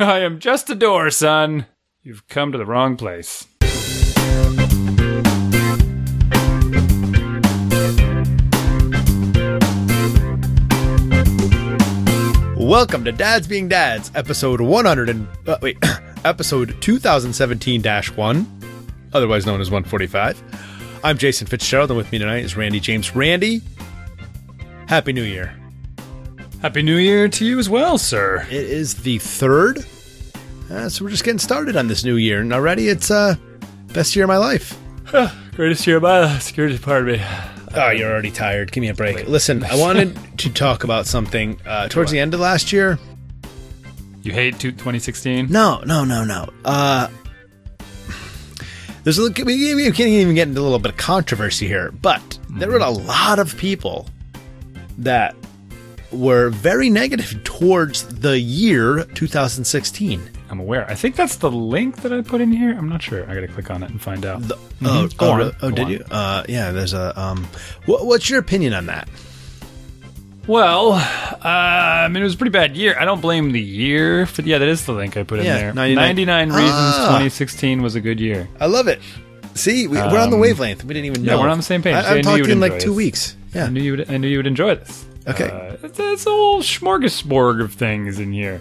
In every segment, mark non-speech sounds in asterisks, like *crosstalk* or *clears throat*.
*laughs* I am just a door, son. You've come to the wrong place. Welcome to Dads Being Dads, episode 100 and uh, wait, *coughs* episode 2017-1, otherwise known as 145. I'm Jason Fitzgerald, and with me tonight is Randy James. Randy, Happy New Year. Happy New Year to you as well, sir. It is the third, uh, so we're just getting started on this new year, and already it's uh best year of my life. Greatest year of my life. security part of me. Oh, you're already tired. Give me a break. Listen, I *laughs* wanted to talk about something uh, towards the end of last year. You hate 2016? No, no, no, no. Uh, there's a little, we we can't even get into a little bit of controversy here, but there were a lot of people that were very negative towards the year 2016. I'm aware. I think that's the link that I put in here. I'm not sure. I gotta click on it and find out. The, Mhm. Oh, oh, on. oh did on. you? Uh, yeah. There's a um. What, what's your opinion on that? Well, uh, I mean, it was a pretty bad year. I don't blame the year for. Yeah, that is the link I put in there. 99 99 reasons Ah. 2016 was a good year. I love it. See, we, we're on the Um, wavelength. We didn't even know. yeah, we're on the same page. I, I I'm knew you talking would in like two weeks. Yeah. I knew you would. I knew you would enjoy this. Okay. Uh, it's, it's a whole smorgasbord of things in here.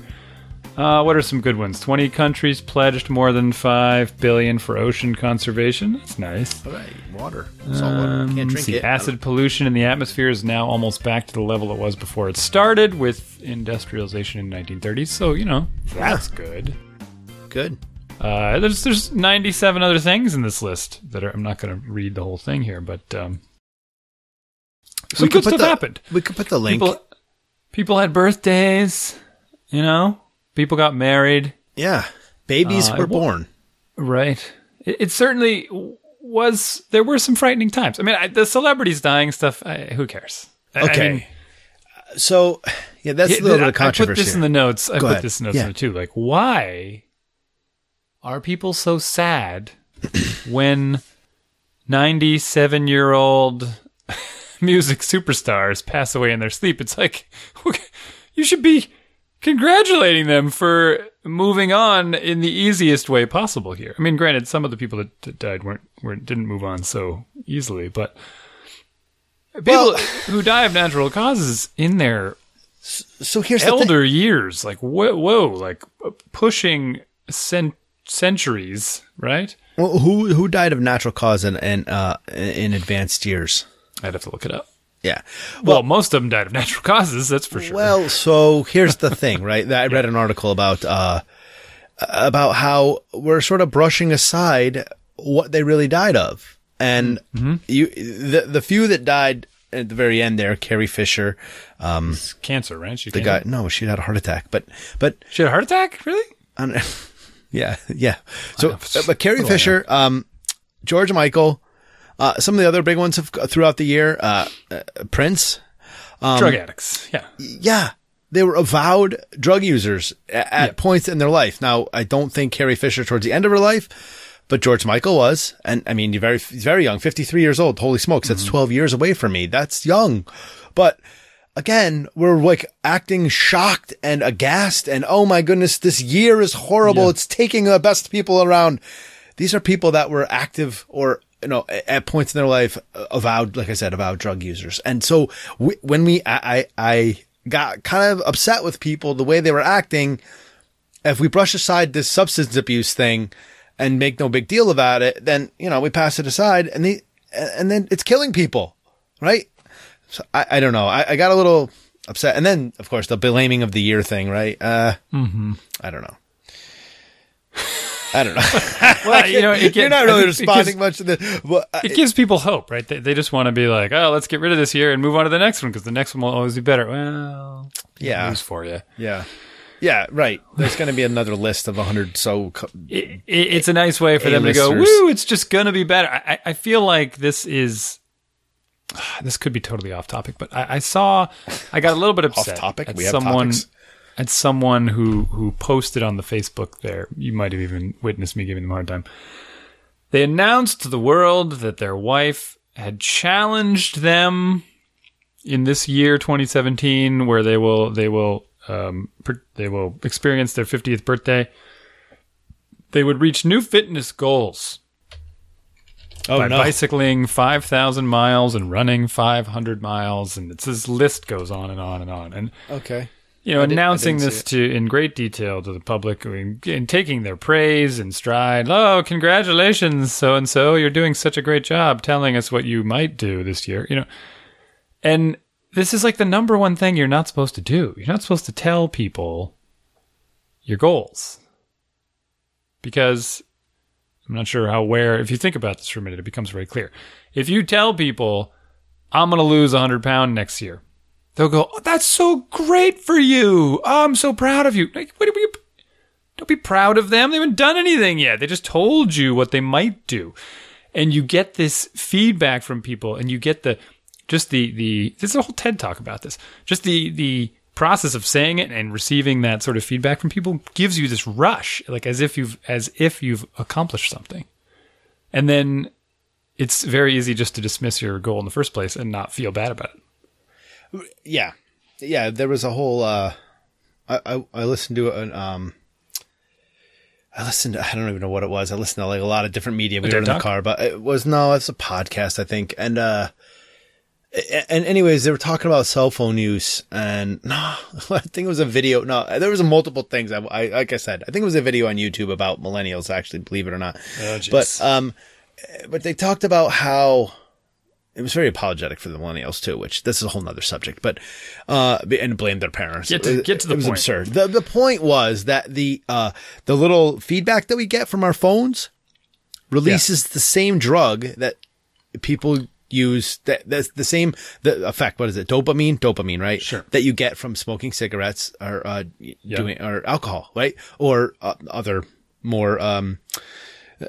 Uh, what are some good ones? Twenty countries pledged more than five billion for ocean conservation. That's nice. All right. Water. Salt water. Um, Can't let's drink see, it. Acid pollution in the atmosphere is now almost back to the level it was before it started with industrialization in the 1930s. So you know that's good. Good. Uh, there's there's 97 other things in this list that are. I'm not going to read the whole thing here, but um, some We could good put stuff the- happened. We could put the link. People people had birthdays. You know, people got married. yeah. Babies Uh, were born. Right. It, it certainly was. There were some frightening times. I mean, I, the celebrities dying stuff. I, who cares? I- I Okay. mean, So, yeah, that's Yeah, a little bit of controversy. I put this in the notes. I Go put ahead. this in the notes Yeah. too. Like, why are people so sad *clears throat* when ninety-seven-year-old *laughs* music superstars pass away in their sleep? It's like you should be congratulating them for moving on in the easiest way possible here. I mean, granted, some of the people that, that died weren't, weren't didn't move on so easily, but people Well- who die of natural causes in their so here's elder years, like whoa, whoa like pushing cent- centuries, right? Well, who who died of natural cause in in, uh, in advanced years? I'd have to look it up. Yeah. Well, most of them died of natural *laughs* causes, that's for sure. Well, so here's the thing, right? I read an article about uh about how we're sort of brushing aside what they really died of, and Mm-hmm. you the the few that died at the very end there, Carrie Fisher, um, It's cancer, right? She the guy. No, she had a heart attack, but but She had a heart attack? Really? *laughs* yeah, yeah. So, but Carrie What do I Fisher, um, George Michael, uh, some of the other big ones have throughout the year. Uh, uh, Prince, Um, Drug addicts. Yeah. yeah, they were avowed drug users a- at points in their life. Now, I don't think Carrie Fisher towards the end of her life, but George Michael was, and I mean, you're very, he's very young, 53 years old. Holy smokes, that's 12 years away from me. That's young, but. Again, we're like acting shocked and aghast and oh my goodness, this year is horrible. Yeah. It's taking the best people around. These are people that were active or, you know, at points in their life, uh, avowed, like I said, avowed drug users. And so we, when we, I, I, got kind of upset with people, the way they were acting. If we brush aside this substance abuse thing and make no big deal about it, then, you know, we pass it aside and the, and then it's killing people, right? So I, I don't know. I, I got a little upset. And then, of course, the blaming of the year thing, right? Uh, I don't know. I don't know. *laughs* Well, you know, it You're not really *laughs* responding gives- much to the. Well, I- It gives people hope, right? They, they just want to be like, oh, let's get rid of this year and move on to the next one because the next one will always be better. Well, Yeah. news for you. yeah, yeah, right. There's going to be another list of 100 so. Co- it, it, it's a nice way for them to go, A-listers. woo, it's just going to be better. I, I- feel like this is, *sighs* this could be totally off topic, but I, I saw, I got a little bit upset topic? at We have someone, topics. At someone who, who posted on the Facebook there. You might have even witnessed me giving them a hard time. They announced to the world that their wife had challenged them in this year 2017 where they will they will um, per- they will experience their 50th birthday. They would reach new fitness goals Oh by no. bicycling 5,000 miles and running 500 miles, and it's this list goes on and on and on. And Okay. You know, I announcing this to in great detail to the public and, and taking their praise and stride. Oh, congratulations, so and so! You're doing such a great job telling us what you might do this year. You know, and this is like the number one thing you're not supposed to do. You're not supposed to tell people your goals because I'm not sure how where. If you think about this for a minute, it becomes very clear. If you tell people, "I'm going to lose 100 pound next year," they'll go, oh, "That's so great for you! Oh, I'm so proud of you." Like, what do we? Don't be proud of them. They haven't done anything yet. They just told you what they might do, and you get this feedback from people, and you get the just the the. There's a whole TED talk about this. Just the the process of saying it and receiving that sort of feedback from people gives you this rush, like as if you've as if you've accomplished something, and then it's very easy just to dismiss your goal in the first place and not feel bad about it. Yeah. Yeah. There was a whole. uh I I, I listened to an um. I listened. To, I don't even know what it was. I listened to like a lot of different media. We were in the Talk? car, but it was no. It's a podcast, I think. And uh, and anyways, they were talking about cell phone use, and *laughs* no, I think it was a video. No, there was a multiple things. I, I like I said, I think it was a video on YouTube about millennials. Actually, believe it or not. Oh, but um, but they talked about how it was very apologetic for the millennials too, which this is a whole nother subject, but, uh, and blamed their parents. Get to- get to the it was point. absurd. The, the point was that the, uh, the little feedback that we get from our phones releases the same drug that people use that that's the same the effect what is it dopamine dopamine right Sure. that you get from smoking cigarettes or uh Yeah. doing or alcohol right or uh, other more um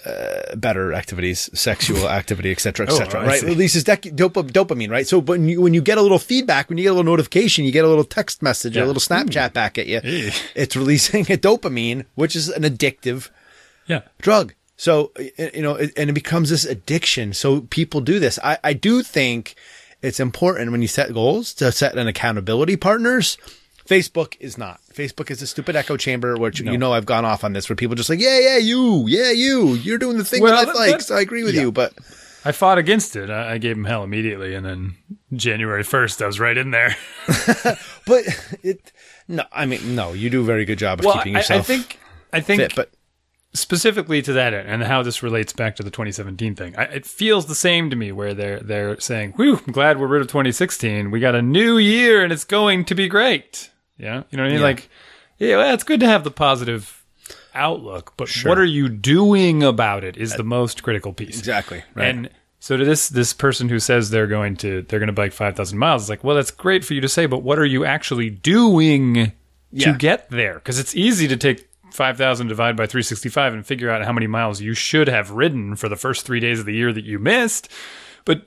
uh, better activities, sexual *laughs* activity, etc., cetera, et Oh, right? Releases dec- dopa- dopamine, right? So, when you, when you get a little feedback, when you get a little notification, you get a little text message, Yeah. a little Snapchat back at you, Ew. it's releasing a dopamine, which is an addictive Yeah. drug. So, you know, and it becomes this addiction. So people do this. I, I do think it's important when you set goals to set an accountability partners. Facebook is not. Facebook is a stupid echo chamber, which you know I've gone off on this, where people just like, yeah, yeah, you, yeah, you, you're doing the thing Well, that I that- like. that- so I agree with yeah. you, but I fought against it. I, I gave him hell immediately, and then January first, I was right in there. *laughs* but it no, I mean no, you do a very good job of well, keeping I, yourself I think I think fit, but specifically to that end, and how this relates back to the 2017 thing. I, it feels the same to me, where they're they're saying, "Whew, I'm glad we're rid of 2016. We got a new year, and it's going to be great." Yeah, you know what I mean? Yeah. Like, yeah, well, it's good to have the positive outlook, but what are you doing about it is the most critical piece. exactly right. And so to this this person who says they're going to they're going to bike 5000 miles it's like, "Well, that's great for you to say, but what are you actually doing Yeah. to get there?" Cuz it's easy to take 5000 divided by 365 and figure out how many miles you should have ridden for the first 3 days of the year that you missed. But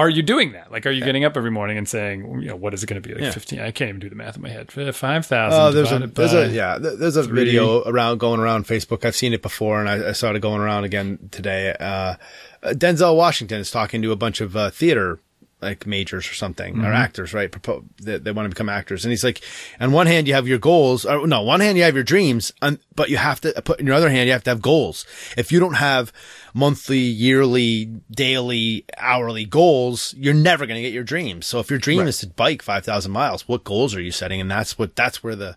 are you doing that? Like, are you getting up every morning and saying, you know, what is it going to be? Like Yeah. 15? I can't even do the math in my head. 5,000 Oh, there's a there's a yeah there's a video around going around Facebook. I've seen it before, and I, I saw it going around again today. Uh, uh, Denzel Washington is talking to a bunch of uh, theater like majors or something Mm-hmm. or actors, right? Propo- that they want to become actors, and he's like, on one hand you have your goals, or no, one hand you have your dreams, and, but you have to put in your other hand you have to have goals. If you don't have monthly, yearly, daily, hourly goals, you're never going to get your dreams. So if your dream is to bike five thousand miles, what goals are you setting? And that's what that's where the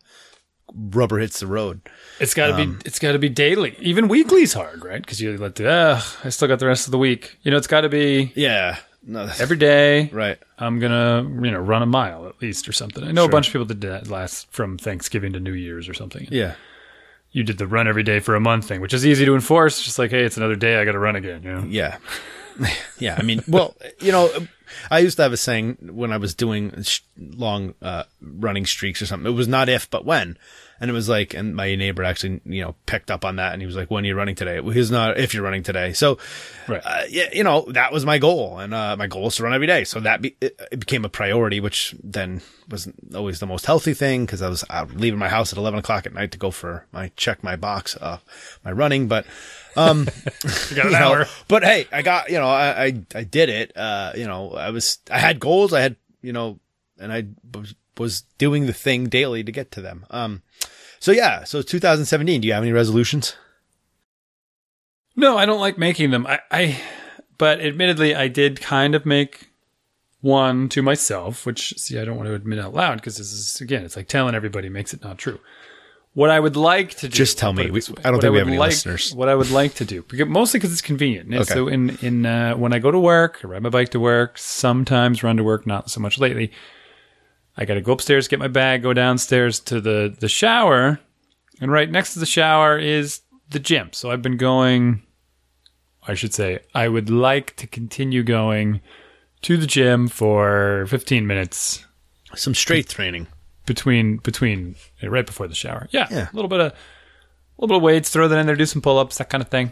rubber hits the road. It's got to Um, be. It's got to be daily. Even weekly's hard, right? Because you let the. Uh, I still got the rest of the week. You know, it's got to be Yeah. No, every day. right. I'm gonna, you know, run a mile at least or something. I know a bunch of people did that last from Thanksgiving to New Year's or something. Yeah. You did the run every day for a month thing, which is easy to enforce. Just like, hey, it's another day. I got to run again. You know. Yeah. *laughs* yeah. I mean, well, you know, I used to have a saying when I was doing sh- long uh, running streaks or something. It was not if, but when. And it was like, and my neighbor actually, you know, picked up on that and he was like, when are you running today? Well, he's not if you're running today. So, Right. uh, yeah, you know, that was my goal. And, uh, my goal is to run every day. So that be, it, it became a priority, which then wasn't always the most healthy thing because I was out leaving my house at 11 o'clock at night to go for my check my box, uh, my running. But, um, *laughs* got an *laughs* you know, hour. but hey, I got, you know, I, I, I did it. Uh, you know, I was, I had goals. I had, you know, and I was was doing the thing daily to get to them. Um, so yeah, so 2017. Do you have any resolutions? No, I don't like making them. I, I, but admittedly, I did kind of make one to myself, which see, I don't want to admit out loud because this is again, it's like telling everybody makes it not true. What I would like to do, Just tell me. We-. I don't think we have any like- listeners. What I would like to do, because, mostly because it's convenient. Okay. So in in uh, when I go to work, I ride my bike to work. Sometimes run to work, not so much lately. I got to go upstairs, get my bag, go downstairs to the the shower, and right next to the shower is the gym. So I've been going. I should say I would like to continue going to the gym for 15 minutes Some straight training. between between right before the shower. Yeah, Yeah. a little bit of a little bit of weights, throw that in there, do some pull ups, that kind of thing.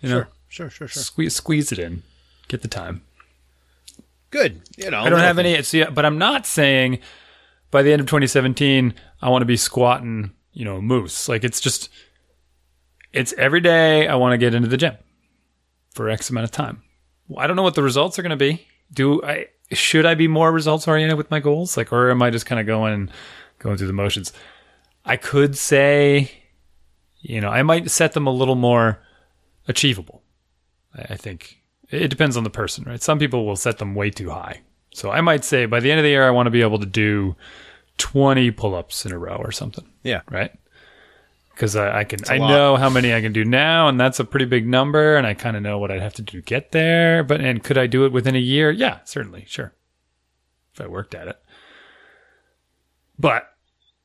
You know, Sure, sure, sure. squeeze squeeze it in, get the time. Good. You know, I don't have any. See, but I'm not saying by the end of 2017 I want to be squatting, you know, moose. Like it's just, it's every day I want to get into the gym for X amount of time. I don't know what the results are going to be. Do I? Should I be more results oriented with my goals, like, or am I just kind of going going through the motions? I could say, you know, I might set them a little more achievable. I I think it depends on the person, right? Some people will set them way too high. So I might say by the end of the year, I want to be able to do 20 pull ups in a row or something, Yeah. right? Because I, I can, I lot. know how many I can do now, and that's a pretty big number, and I kind of know what I'd have to do to get there. But and could I do it within a year? Yeah, certainly, sure, if I worked at it. But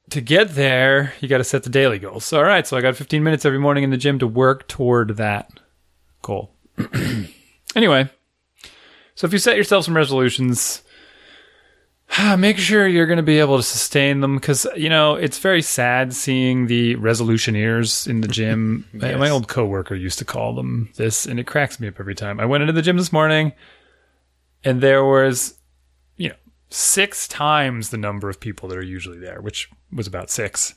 to get there, you got to set the daily goals. So, all right, so I got 15 minutes every morning in the gym to work toward that goal. *clears throat* anyway, so if you set yourself some resolutions, *sighs* make sure you're going to be able to sustain them because, you know, it's very sad seeing the resolutioneers in the gym. *laughs* My- My old coworker used to call them this, and it cracks me up every time. I went into the gym this morning, and there was, you know, six times the number of people that are usually there, which was about six,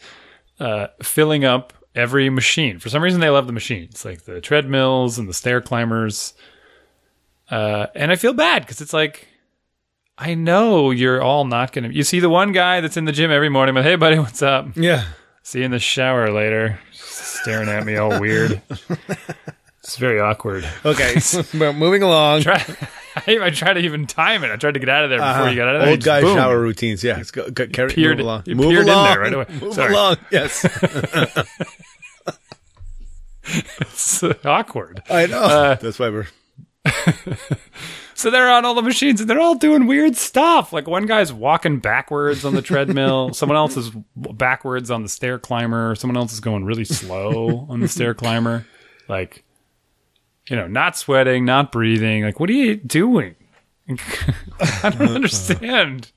uh, filling up every machine. For some reason, they love the machines, like the treadmills and the stair climbers. Uh, and I feel bad because it's like, I know you're all not going to. You see the one guy that's in the gym every morning, but hey, buddy, what's up? Yeah. See you in the shower later. Staring at me all weird. It's very awkward. Okay. *laughs* *laughs* well, moving along. Try, *laughs* I, I tried to even time it. I tried to get out of there before you got out of there. Old guy boom. shower routines. Yeah. Let's go, go, carry, Peered- move along. you move peered in along. there right away. Move Sorry. along. Yes. It's awkward. I know. Uh, That's why we're. *laughs* So they're on all the machines and they're all doing weird stuff. Like one guy's walking backwards on the treadmill, *laughs* someone else is backwards on the stair climber, someone else is going really slow on the stair climber. Like, you know, not sweating, not breathing. Like, what are you doing? *laughs* I don't uh-huh. understand.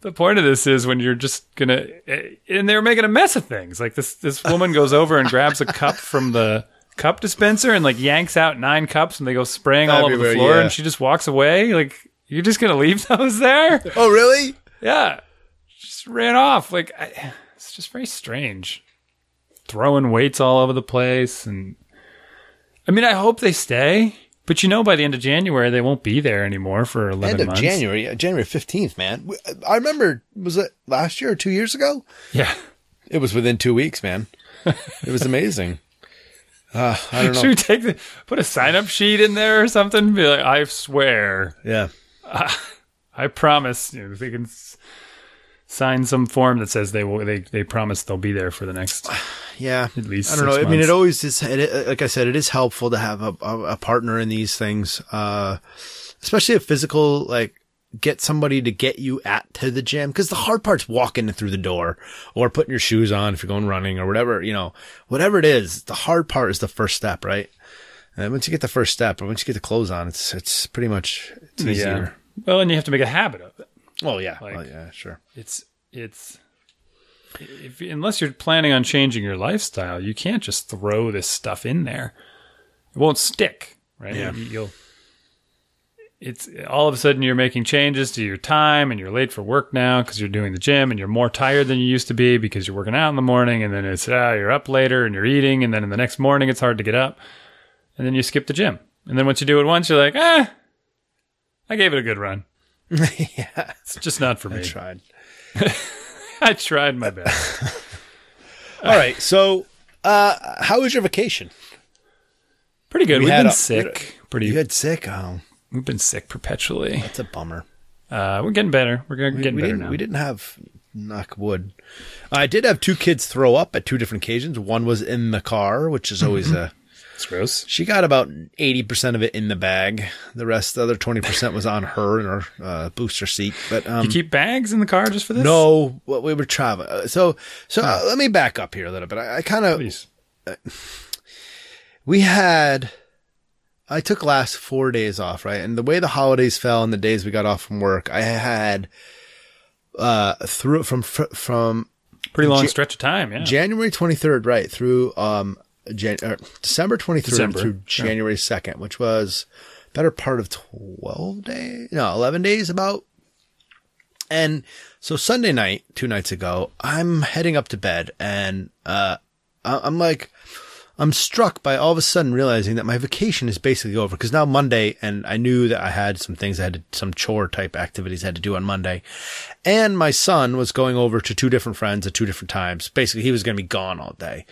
The point of this is when you're just gonna, eh, and they're making a mess of things. Like this, this woman goes over and grabs a cup from the cup dispenser and like yanks out nine cups and they go spraying all over the floor yeah. and she just walks away. Like you're just gonna leave *laughs* those there? Oh, really? Yeah, just ran off. Like I, it's just very strange. Throwing weights all over the place, and I mean, I hope they stay. But you know, by the end of January, they won't be there anymore for eleven End of months. January. January 15th, man. I remember, was it last year or two years ago? Yeah, It was within two weeks, man. It was amazing. Uh, I don't *laughs* should we take the put a sign up sheet in there or something? Be like, I swear, Yeah. *laughs* I promise. You know, they can sign some form that says they will. They they promise they'll be there for the next *sighs* Yeah. at least. I don't know. six I mean, it always is. It, it- like I said, it is helpful to have a, a, a partner in these things, uh, especially a physical, like get somebody to get you at to the gym. Cause the hard part's walking through the door or putting your shoes on if you're going running or whatever, you know, whatever it is. The hard part is the first step, right? And once you get the first step, or once you get the clothes on, it's, it's pretty much, it's Yeah. easier. Well, and you have to make a habit of it. Well, yeah. Like- well, yeah, sure. it's it's if unless you're planning on changing your lifestyle, you can't just throw this stuff in there. It won't stick, right? Yeah. You- You'll. It's all of a sudden you're making changes to your time and you're late for work now because you're doing the gym and you're more tired than you used to be because you're working out in the morning and then it's ah, you're up later and you're eating and then in the next morning it's hard to get up and then you skip the gym and then once you do it once you're like ah I gave it a good run *laughs* yeah. it's just not for me. I tried. *laughs* I tried my best. *laughs* All right. So, uh, how was your vacation? Pretty good. We have had been a- sick. Pretty. You had sick. Oh, We've been sick perpetually. that's a bummer. Uh, we're getting better. We're getting we better didn't. now. We didn't have knock wood. I did have two kids throw up at two different occasions. One was in the car, which is always a. *clears throat* It's gross. She got about eighty percent of it in the bag. The rest, the other twenty percent, was on her in her uh, booster seat. But um, You keep bags in the car just for this? no, well, we were traveling. Uh, So, so uh, let me back up here a little bit. I, I kind of Please. we had I took last four days off, right? And the way the holidays fell and the days we got off from work, I had uh through from fr- from Pretty long stretch of time, yeah. January 23rd, right, through um Jan- or December 23rd December, through January 2nd, which was better part of 12 days, no, 11 days about. And so Sunday night, two nights ago, I'm heading up to bed and uh I- I'm like I'm struck by all of a sudden realizing that my vacation is basically over because now Monday and I knew that I had some things I had to, some chore type activities I had to do on Monday. And my son was going over to two different friends at two different times. Basically, he was going to be gone all day.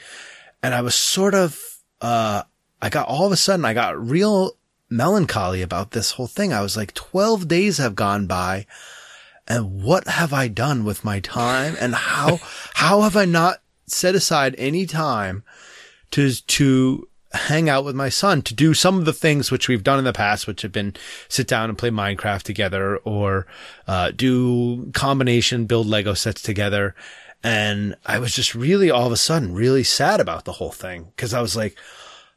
And I was sort of, uh, I got all of a sudden, I got real melancholy about this whole thing. I was like, 12 days have gone by and what have I done with my time and how, how have I not set aside any time to, to hang out with my son to do some of the things which we've done in the past, which have been sit down and play Minecraft together or, uh, do combination build Lego sets together. And I was just really all of a sudden really sad about the whole thing. Cause I was like,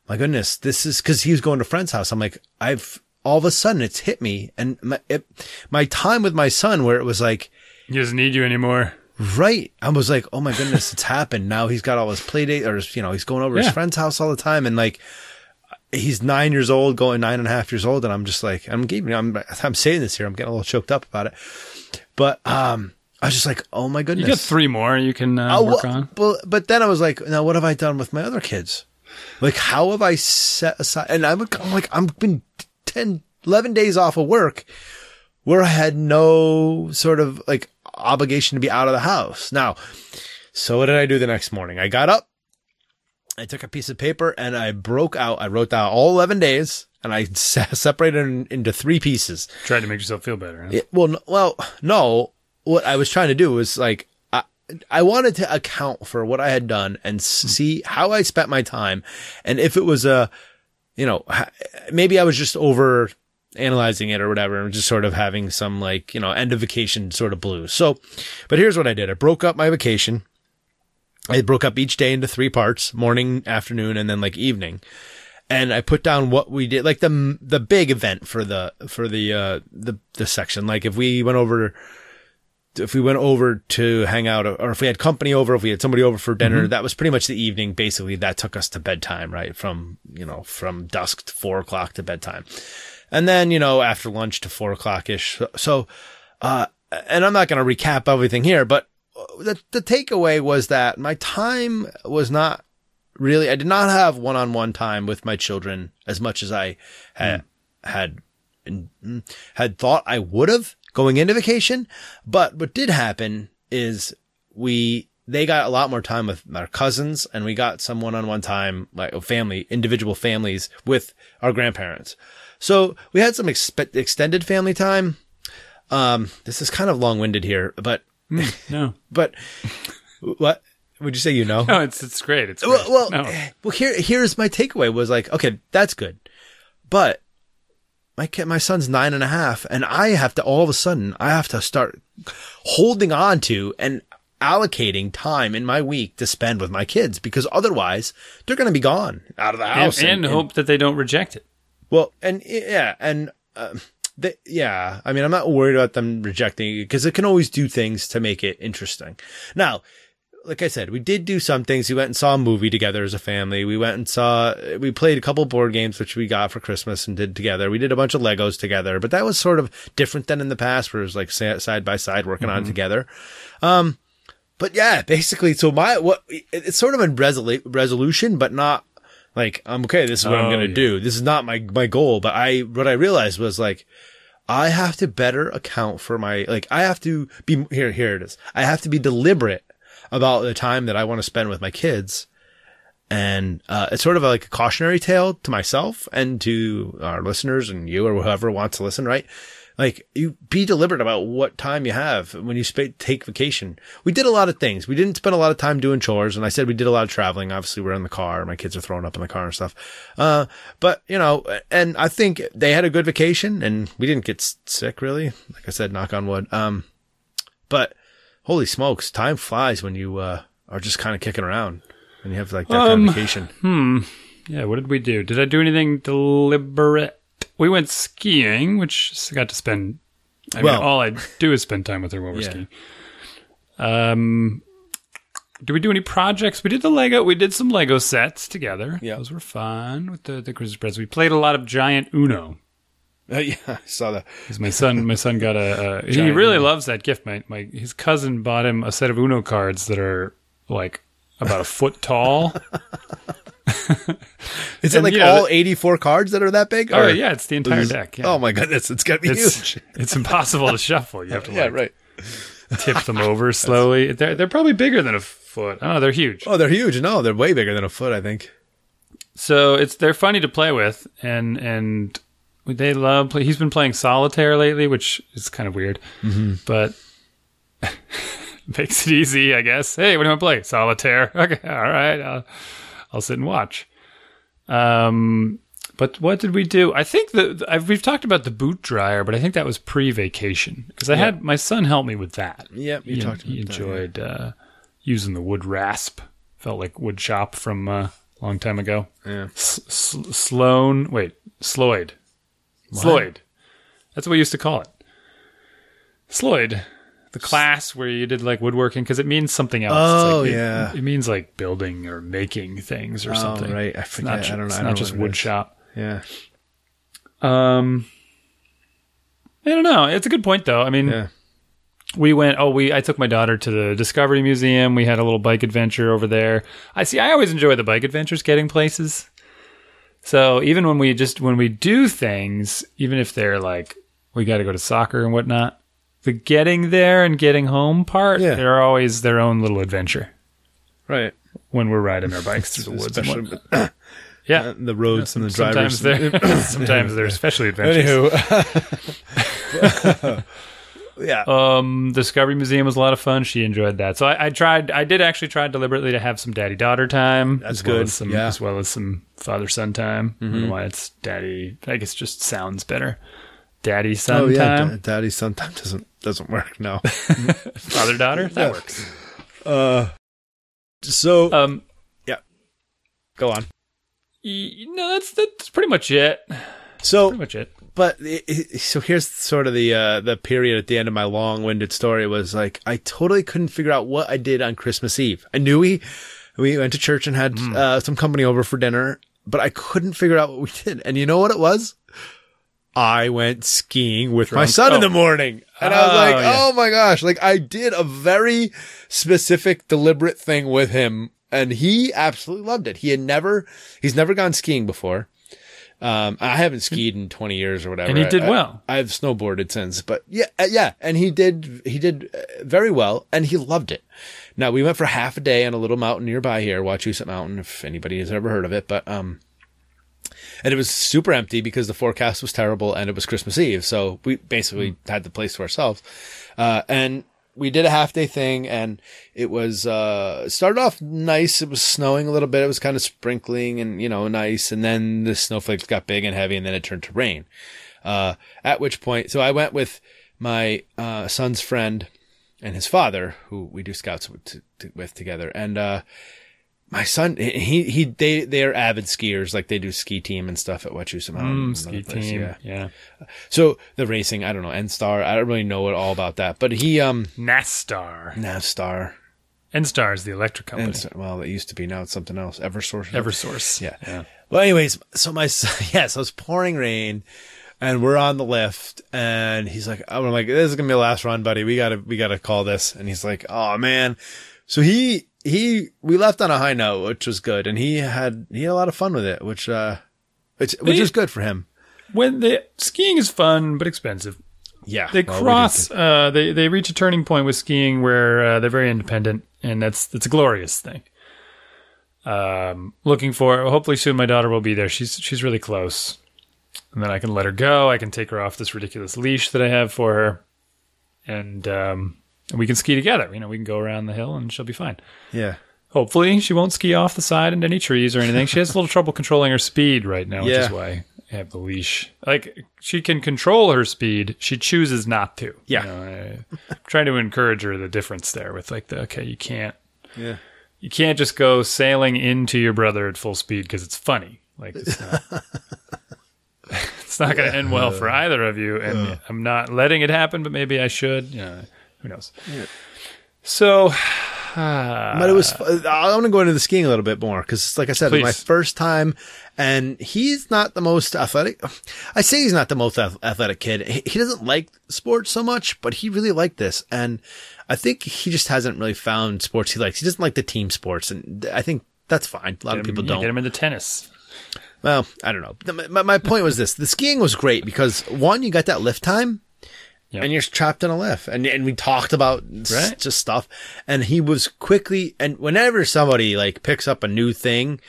my goodness, this is cause he was going to friend's house. I'm like, I've all of a sudden it's hit me and my, it, my time with my son where it was like, He doesn't need you anymore. Right. I was like, oh my goodness, it's happened. Now he's got all his play date or, his, you know, he's going over Yeah. his friend's house all the time. And like, he's nine years old, going nine and a half years old. And I'm just like, I'm giving, I'm, I'm saying this here. I'm getting a little choked up about it. But, um, I was just like, oh my goodness. You got three more you can uh, Oh, work well, on. But, but then I was like, now what have I done with my other kids? Like, how have I set aside? And I'm, I'm like, I've been 10, 11 days off of work where I had no sort of like obligation to be out of the house. Now, so what did I do the next morning? I got up, I took a piece of paper and I broke out, I wrote down all 11 days and I se- *laughs* separated it into three pieces. Tried to make yourself feel better. Huh? It, well, no, well, no. What I was trying to do was like I, I wanted to account for what I had done and hmm. see how I spent my time, and if it was a, you know, maybe I was just over analyzing it or whatever, and just sort of having some like you know end of vacation sort of blues. So, but here's what I did: I broke up my vacation. I broke up each day into three parts: morning, afternoon, and then like evening and I put down what we did, like the the big event for the for the uh the the section. Like if we went over, if we went over to hang out, or if we had company over, if we had somebody over for dinner, that was pretty much the evening. Basically, that took us to bedtime, right? From you know from dusk to four o'clock to bedtime, and then you know after lunch to four o'clock ish. So, uh, and I'm not going to recap everything here, but the the takeaway was that my time was not really I did not have one-on-one time with my children as much as I had had mm, had thought I would have going into vacation. But what did happen is we they got a lot more time with our cousins and we got some one-on-one time like family individual families with our grandparents. So we had some expe- extended family time. Um, this is kind of long-winded here, but No, *laughs* but what would you say? You know? no, it's it's great. It's well, great. well, no. eh, well, here, here's my takeaway was like, okay, that's good. But my kid, my son's nine and a half and I have to, all of a sudden, I have to start holding on to and allocating time in my week to spend with my kids because otherwise they're going to be gone out of the and, house. and hope that they don't reject it. Well, and yeah, and, uh, they, yeah, I mean, I'm not worried about them rejecting it because it can always do things to make it interesting. Now, like I said, we did do some things. We went and saw a movie together as a family. We went and saw, we played a couple board games, which we got for Christmas and did together. We did a bunch of Legos together, but that was sort of different than in the past where it was like side by side working on it together. Um, but yeah, basically, so my, what, it's sort of a resolu- resolution, but not like, I'm okay, this is what I'm Oh, going to yeah. do. This is not my, my goal. But I, what I realized was like, I have to better account for my, like, I have to be, here, here it is. I have to be deliberate about the time that I want to spend with my kids. And, uh, it's sort of like a cautionary tale to myself and to our listeners and you or whoever wants to listen, right? Like you be deliberate about what time you have when you sp- take vacation. We did a lot of things. We didn't spend a lot of time doing chores. And I said we did a lot of traveling. Obviously we're in the car. My kids are throwing up in the car and stuff. Uh, but you know, and I think they had a good vacation and we didn't get sick really. Like I said, knock on wood. Um, but holy smokes, time flies when you, uh, are just kind of kicking around and you have like that kind Um, of vacation. Hmm. Yeah. What did we do? Did I do anything deliberate? We went skiing, which I got to spend. I Well- mean, all I do is spend time with her while we're *laughs* Yeah. skiing. Um, do we do any projects? We did the Lego. We did some Lego sets together. Yeah. those were fun with the the Christmas presents. We played a lot of giant Uno. Uh, yeah, *laughs* I saw that. My son, my son got a. a *laughs* he really Uno. loves that gift. My my his cousin bought him a set of Uno cards that are like about a foot tall. *laughs* Is it And, like you know, all 84 cards that are that big? oh Or- yeah, it's the entire deck. Yeah. Oh my goodness, it's gotta be it's huge. *laughs* it's impossible to shuffle. You have to *laughs* Yeah, like right. tip them over slowly. They're they're probably bigger than a foot. Oh, they're huge. Oh, they're huge. No, they're way bigger than a foot, I think. So it's they're funny to play with, and and they love. Play, he's been playing solitaire lately, which is kind of weird, mm-hmm. but makes it easy, I guess. Hey, what do you want to play? Solitaire. Okay, all right. I'll, I'll sit and watch. Um, but what did we do? I think that we've talked about the boot dryer, but I think that was pre-vacation because I had my son help me with that. Yep, you he, talked he about that, enjoyed uh, using the wood rasp. Felt like wood shop from uh, a long time ago. Yeah. S- S- Sloan, wait, Sloyd, Sloyd. That's what we used to call it. Sloyd, the class where you did like woodworking because it means something else. Oh, like- it- yeah. it, means like building or making things or something. Oh, right. I It's forget. not, I don't know. It's I don't not know just wood shop. Yeah. Um, I don't know. It's a good point though. I mean, Yeah. we went oh we i took my daughter to the discovery museum we had a little bike adventure over there i see i always enjoy the bike adventures getting places so even when we just when we do things even if they're like we got to go to soccer and whatnot the getting there and getting home part Yeah. they're always their own little adventure Right. when we're riding our bikes through the woods Especially *coughs* yeah the roads and the drivers. *coughs* *coughs* sometimes they're sometimes they're especially adventures Anywho. *laughs* yeah. Um, Discovery Museum was a lot of fun. She enjoyed that. So I, I tried. I did actually try deliberately to have some daddy daughter time. That's as well good. As some, Yeah. As well as some father son time. I don't know why it's daddy. I guess it just sounds better. Daddy son oh yeah. time. Da- Daddy sometimes doesn't doesn't work. No. *laughs* Father daughter. That works. Uh, so Um. Yeah, go on. y- No, that's that's pretty much it. So Pretty much it. but it, it- so here's sort of the uh the period at the end of my long-winded story was like I totally couldn't figure out what I did on Christmas Eve. I knew we we went to church and had uh, some company over for dinner, but I couldn't figure out what we did. And you know what it was? I went skiing with my son in Oh. the morning. And I was Oh, like, yeah. oh my gosh, like I did a very specific, deliberate thing with him and he absolutely loved it. He had never, he's never gone skiing before. Um, I haven't skied in 20 years or whatever. And he did I- well. I, have snowboarded since, but yeah, uh, yeah. And he did, he did uh, very well and he loved it. Now we went for half a day on a little mountain nearby here, Wachusett Mountain, if anybody has ever heard of it, but, um, and it was super empty because the forecast was terrible and it was Christmas Eve. So we basically had the place to ourselves. Uh, and we did a half day thing and it was, uh, started off nice. It was snowing a little bit. It was kind of sprinkling and, you know, nice. And then the snowflakes got big and heavy and then it turned to rain. Uh, at which point, so I went with my, uh, son's friend and his father, who we do scouts with, to, to, with together. And, uh, my son, he, he, they, they're avid skiers. Like they do ski team and stuff at Wachusett Mountain. Mm, ski place, team. Yeah. Yeah. So the racing, I don't know, N-Star. I don't really know it all about that, but he, um, Nastar. Navstar. N-Star is the electric company. N-Star. Well, it used to be. Now it's something else. Eversource. Eversource. Yeah. Yeah. Well, anyways, so my son, *laughs* yeah, so it's pouring rain and we're on the lift and he's like, I'm like, this is going to be the last run, buddy. We gotta, we gotta call this. And he's like, oh man. So he, he, we left on a high note, which was good. And he had, he had a lot of fun with it, which, uh, which, which is good for him. when the skiing is fun but expensive. Yeah. They well, cross. Uh, they they reach a turning point with skiing where uh, they're very independent, and that's that's a glorious thing. Um, looking for hopefully soon my daughter will be there. She's she's really close, and then I can let her go. I can take her off this ridiculous leash that I have for her, and um, we can ski together. You know, we can go around the hill, and she'll be fine. Yeah. Hopefully, she won't ski off the side into any trees or anything. She has a little trouble controlling her speed right now, which is why I have the leash. Like she can control her speed, she chooses not to. Yeah. you know, I, I'm trying to encourage her the difference there with like the okay, you can't Yeah. you can't just go sailing into your brother at full speed because it's funny. Like it's not. *laughs* it's not going to end well for *laughs* either of you, and I'm not letting it happen. But maybe I should. You know, who knows? So, *sighs* But it was. Uh, I want to go into the skiing a little bit more because, like I said, it was my first time, and he's not the most athletic. I say he's not the most athletic kid. He, doesn't like sports so much, but he really liked this, and I think he just hasn't really found sports he likes. He doesn't like the team sports, and I think that's fine. A lot of people yeah, don't. get him into tennis. Well, I don't know. My, my point was this: the skiing was great because one, you got that lift time, Yep. and you're trapped in a lift, and and we talked about Right. just stuff, and he was quickly. And whenever somebody like picks up a new thing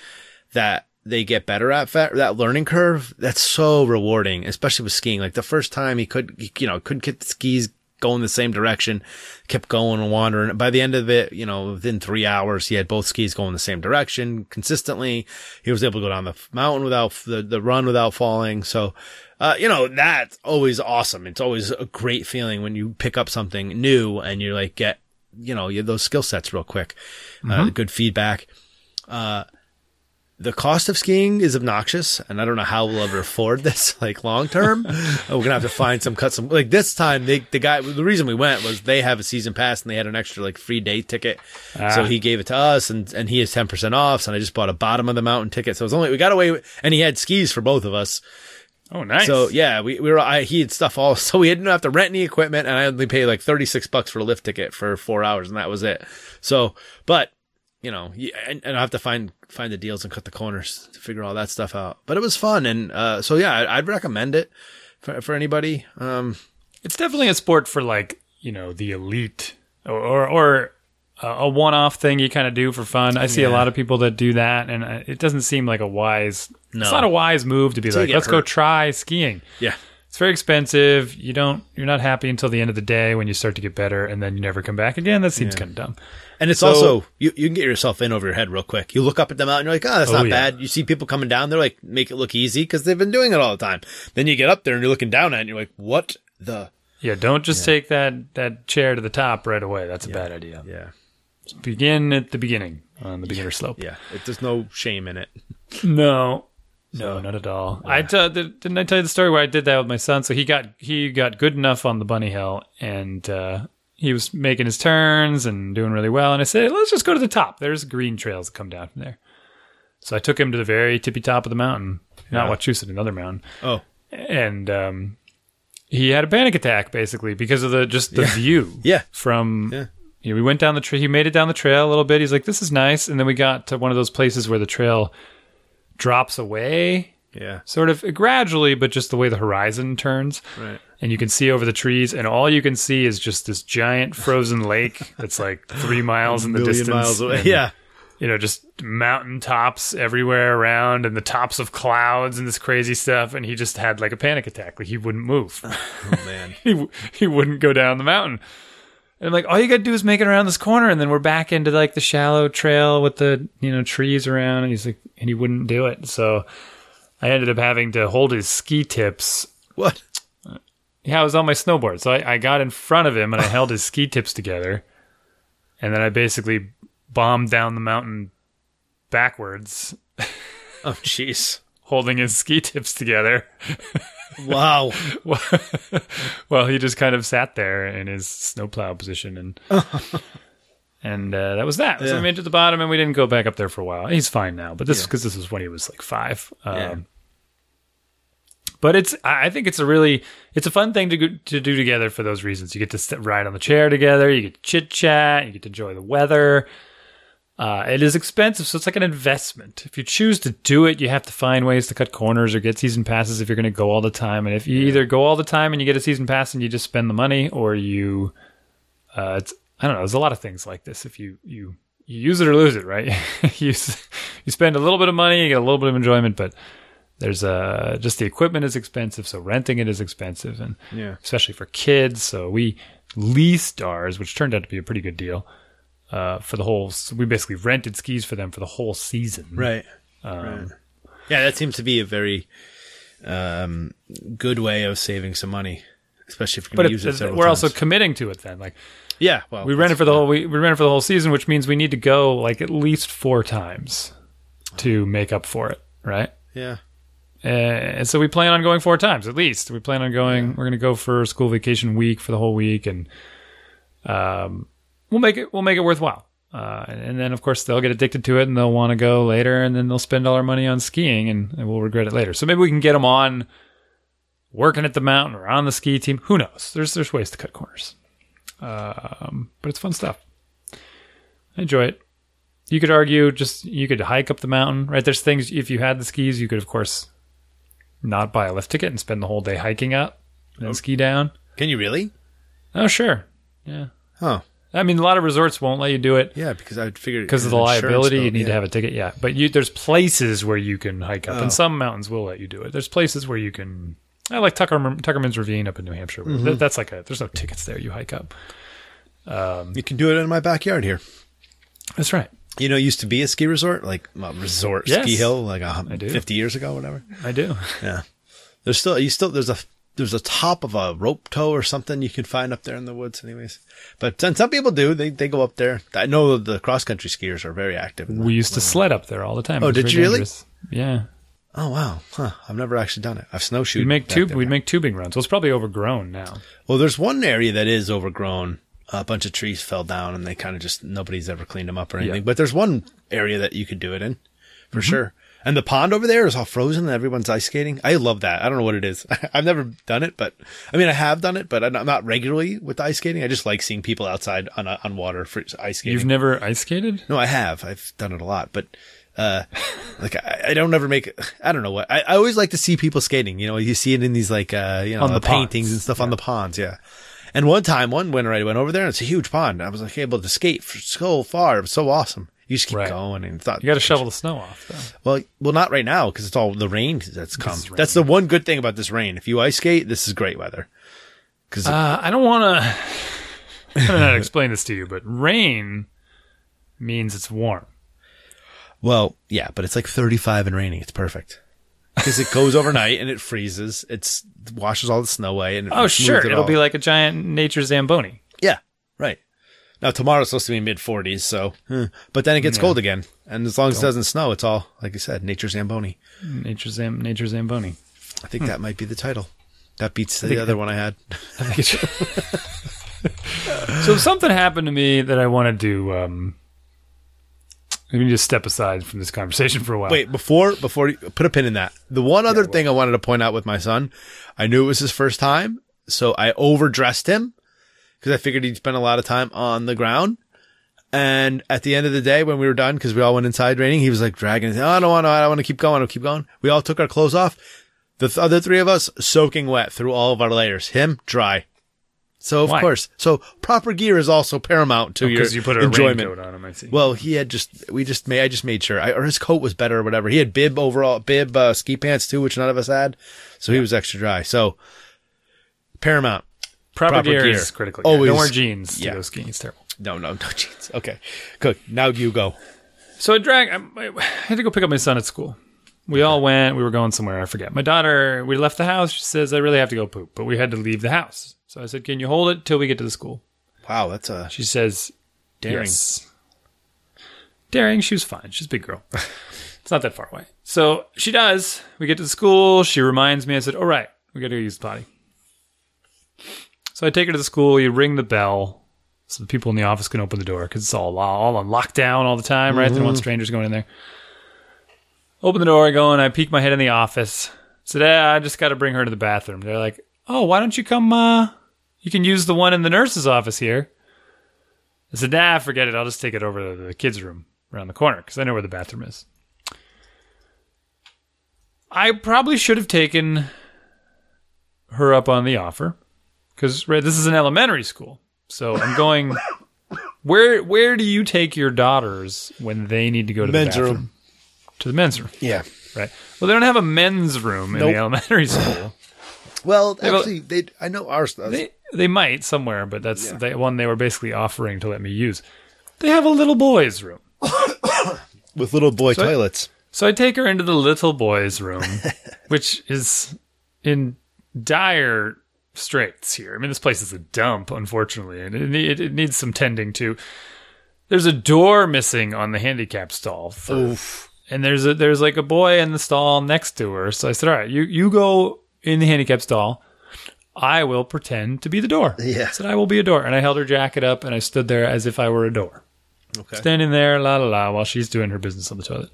that they get better at, that learning curve, that's so rewarding, especially with skiing. Like the first time he could, you know, couldn't get the skis going the same direction, kept going and wandering. By the end of it, you know, within three hours, he had both skis going the same direction consistently. He was able to go down the mountain without the, the run without falling. So, uh, you know, that's always awesome. It's always a great feeling when you pick up something new and you like get, you know, you those skill sets real quick. Uh, good feedback. Uh, the cost of skiing is obnoxious, and I don't know how we'll ever afford *laughs* this, like long term. We're gonna have to find some cut some like this time. They the guy the reason we went was they have a season pass and they had an extra like free day ticket, so he gave it to us and and he has ten percent off. So I just bought a bottom of the mountain ticket, so it was only we got away with, and he had skis for both of us. Oh, nice. So yeah, we, we were I, he had stuff all *laughs* so we didn't have to rent any equipment, and I only paid like thirty six bucks for a lift ticket for four hours, and that was it. So, but you know, and, and I have to find find the deals and cut the corners to figure all that stuff out. But it was fun, and uh, so yeah, I, I'd recommend it for for anybody. Um, it's definitely a sport for like you know the elite or or, or a a one-off thing you kind of do for fun. I see a lot of people that do that, and uh, it doesn't seem like a wise. No. It's not a wise move to be you like, get let's go hurt. try skiing. yeah, It's very expensive. You don't. You're not happy until the end of the day when you start to get better, and then you never come back again. That seems kind of dumb. and it's So- also you you can get yourself in over your head real quick. You look up at the mountain, you're like, oh, that's Oh, not yeah. bad. You see people coming down, they're like, make it look easy because they've been doing it all the time. Then you get up there and you're looking down at it, and you're like, what the. Yeah, don't just take that that chair to the top right away. That's a bad idea. Yeah, Begin at the beginning on the beginner slope. yeah. It, there's no shame in it. No, no, not at all. I t- did- didn't I tell you the story where I did that with my son? So he got he got good enough on the bunny hill, and uh, he was making his turns and doing really well. And I said, let's just go to the top. There's green trails that come down from there. So I took him to the very tippy top of the mountain, not Yeah. Wachusett, another mountain, Oh, and um, he had a panic attack basically because of the just the view *laughs* yeah. from Yeah. you know, we went down the trail he made it down the trail a little bit he's like this is nice and then we got to one of those places where the trail drops away Yeah. sort of gradually but just the way the horizon turns Right. and you can see over the trees and all you can see is just this giant frozen lake *laughs* that's like three miles in the distance miles away. and, Yeah. you know just mountain tops everywhere around and the tops of clouds and this crazy stuff and he just had like a panic attack like he wouldn't move *laughs* Oh man. *laughs* he he wouldn't go down the mountain. And I'm like, all you gotta do is make it around this corner, and then we're back into like the shallow trail with the you know trees around. And he's like, and he wouldn't do it. So I ended up having to hold his ski tips. what? Yeah, I was on my snowboard, so I, I got in front of him and I *laughs* held his ski tips together, and then I basically bombed down the mountain backwards, Oh jeez. *laughs* holding his ski tips together. *laughs* Wow. *laughs* well, he just kind of sat there in his snowplow position, and *laughs* and uh, that was that. So Yeah. we made it to the bottom, and we didn't go back up there for a while. He's fine now, but this Yeah. because this was when he was like five. Um, Yeah. But it's I I think it's a really it's a fun thing to go, to do together for those reasons. You get to sit, ride on the chair together, you get to chit chat, you get to enjoy the weather. Uh, it is expensive, so it's like an investment. If you choose to do it, you have to find ways to cut corners or get season passes if you're going to go all the time. And if you either go all the time and you get a season pass and you just spend the money, or you, uh, it's I don't know. There's a lot of things like this. If you you you use it or lose it, right? *laughs* you you spend a little bit of money, you get a little bit of enjoyment, but there's uh just the equipment is expensive, so renting it is expensive, and Yeah. especially for kids. So we leased ours, which turned out to be a pretty good deal. Uh, for the whole, we basically rented skis for them for the whole season. Right. right. Yeah, that seems to be a very um, good way of saving some money, especially if going it, use it several we're also committing to it then. Like yeah, well, we rented for the whole we, we rented for the whole season, which means we need to go like at least four times to make up for it, right? yeah. Uh, and so we plan on going four times at least. We plan on going. We're going to go for school vacation week for the whole week, and um, we'll make it. We'll make it worthwhile. Uh, and then of course they'll get addicted to it, and they'll want to go later, and then they'll spend all our money on skiing, and, and we'll regret it later. So maybe we can get them on working at the mountain or on the ski team. Who knows? There's there's ways to cut corners. Um, but it's fun stuff. I enjoy it. You could argue just you could hike up the mountain, right? There's things if you had the skis, you could of course not buy a lift ticket and spend the whole day hiking up and then ski down. Can you really? Oh, sure. Yeah. Huh. I mean, a lot of resorts won't let you do it Yeah, because I would figure because of the liability. bill, You need to have a ticket. Yeah. But you, there's places where you can hike up, Oh. and some mountains will let you do it. There's places where you can. I like Tucker, Tuckerman's Ravine up in New Hampshire. Mm-hmm. That- That's like a. There's no tickets there. You hike up. You can do it in my backyard here. That's right. You know, it used to be a ski resort, like well, resort Yes. ski hill, like a, I do. fifty years ago, whatever. I do. Yeah, there's still you still there's a there's a top of a rope tow or something you can find up there in the woods, anyways. But some, some people do. They they go up there. I know the cross country skiers are very active. We used to sled up there all the time. Oh, did you really? Yeah. Oh wow, huh? I've never actually done it. I've snowshoed. We'd make tube. We'd make tubing runs. Well, it's probably overgrown now. Well, there's one area that is overgrown. A bunch of trees fell down, and they kind of just nobody's ever cleaned them up or anything. Yeah. But there's one area that you could do it in, for Mm-hmm. sure. And the pond over there is all frozen, and everyone's ice skating. I love that. I don't know what it is. *laughs* I've never done it, but I mean, I have done it, but I'm not, regularly with ice skating. I just like seeing people outside on on water for ice skating. You've never ice skated? No, I have. I've done it a lot, but uh, *laughs* like I, I don't ever make. I don't know what. I, I always like to see people skating. You know, you see it in these like uh, you know On the paintings ponds. and stuff on the ponds. Yeah. And one time, one winter, I went over there and it's a huge pond. I was like able to skate for so far. It was so awesome. You just keep Right. going and thought You got to shovel the snow off, though. Well, well, not right now because it's all the rain that's come. rain. That's the one good thing about this rain. If you ice skate, this is great weather. Because Uh, I don't want to. *laughs* I don't know how to explain this to you, but rain means it's warm. Well, yeah, but it's like 35 and raining. It's perfect. Because it goes overnight and it freezes. It's washes all the snow away and it oh, sure. It It'll all. be like a giant nature Zamboni. yeah. Now tomorrow's supposed to be mid 40s, so eh. but then it gets cold again. And as long as it doesn't snow, it's all like I said, nature Zamboni. Nature, Zam- nature Zamboni. I think that might be the title. That beats the other one I had. so if something happened to me that I wanted to, um, let me just step aside from this conversation for a while. Wait, before before you put a pin in that. The one other thing I wanted to point out with my son, I knew it was his first time, so I overdressed him because I figured he'd spend a lot of time on the ground. And at the end of the day, when we were done, because we all went inside raining, he was like dragging. Oh, I don't want to. I don't want to keep going. I'll keep going. We all took our clothes off. The th- other three of us soaking wet through all of our layers. Him dry. So of Why? course, so proper gear is also paramount to your because you put a enjoyment. on him, I see. Well, he had just we just made I just made sure I, or his coat was better or whatever. He had bib overall bib uh, ski pants too, which none of us had, so he was extra dry. So paramount. Proper, proper gear, gear. is critical. Always- Don't wear jeans to yeah. go skiing. It's terrible. No, no, no jeans. Okay, good. Now you go. So I drag. Um, I, I had to go pick up my son at school. We all went. We were going somewhere. I forget. My daughter. We left the house. She says, "I really have to go poop," but we had to leave the house. So I said, "Can you hold it till we get to the school?" Wow, that's a She says, daring. Yes. Daring. She was fine. She's a big girl. *laughs* it's not that far away. So she does. We get to the school. She reminds me. I said, "All right, we got to go use the potty." So I take her to the school. You ring the bell, so the people in the office can open the door because it's all all on lockdown all the time, right? They don't want strangers going in there. Open the door. I go and I peek my head in the office. Said, eh, I just got to bring her to the bathroom. They're like, "Oh, why don't you come? Uh, you can use the one in the nurse's office here." I said, nah, forget it. I'll just take it over to the kids' room. around the corner because I know where the bathroom is. I probably should have taken her up on the offer because right, this is an elementary school, so I'm going. Where where do you take your daughters when they need to go to Men's the bathroom? room. To the men's room, Yeah. right? Well, they don't have a men's room in Nope. the elementary school. Well, well- actually, they I know ours does. They they might somewhere, but that's the one they were basically offering to let me use. They have a little boys' room. *coughs* with little boy I- toilets. So I take her into the little boys' room, *laughs* which is in dire straits here. I mean, this place is a dump, unfortunately, and it, it, it needs some tending to. There's a door missing on the handicap stall, Oof. and there's a there's like a boy in the stall next to her. So I said, "All right, you you go in the handicap stall. I will pretend to be the door." Yeah. I said, "I will be a door," and I held her jacket up and I stood there as if I were a door Okay. standing there, la la la, while she's doing her business on the toilet.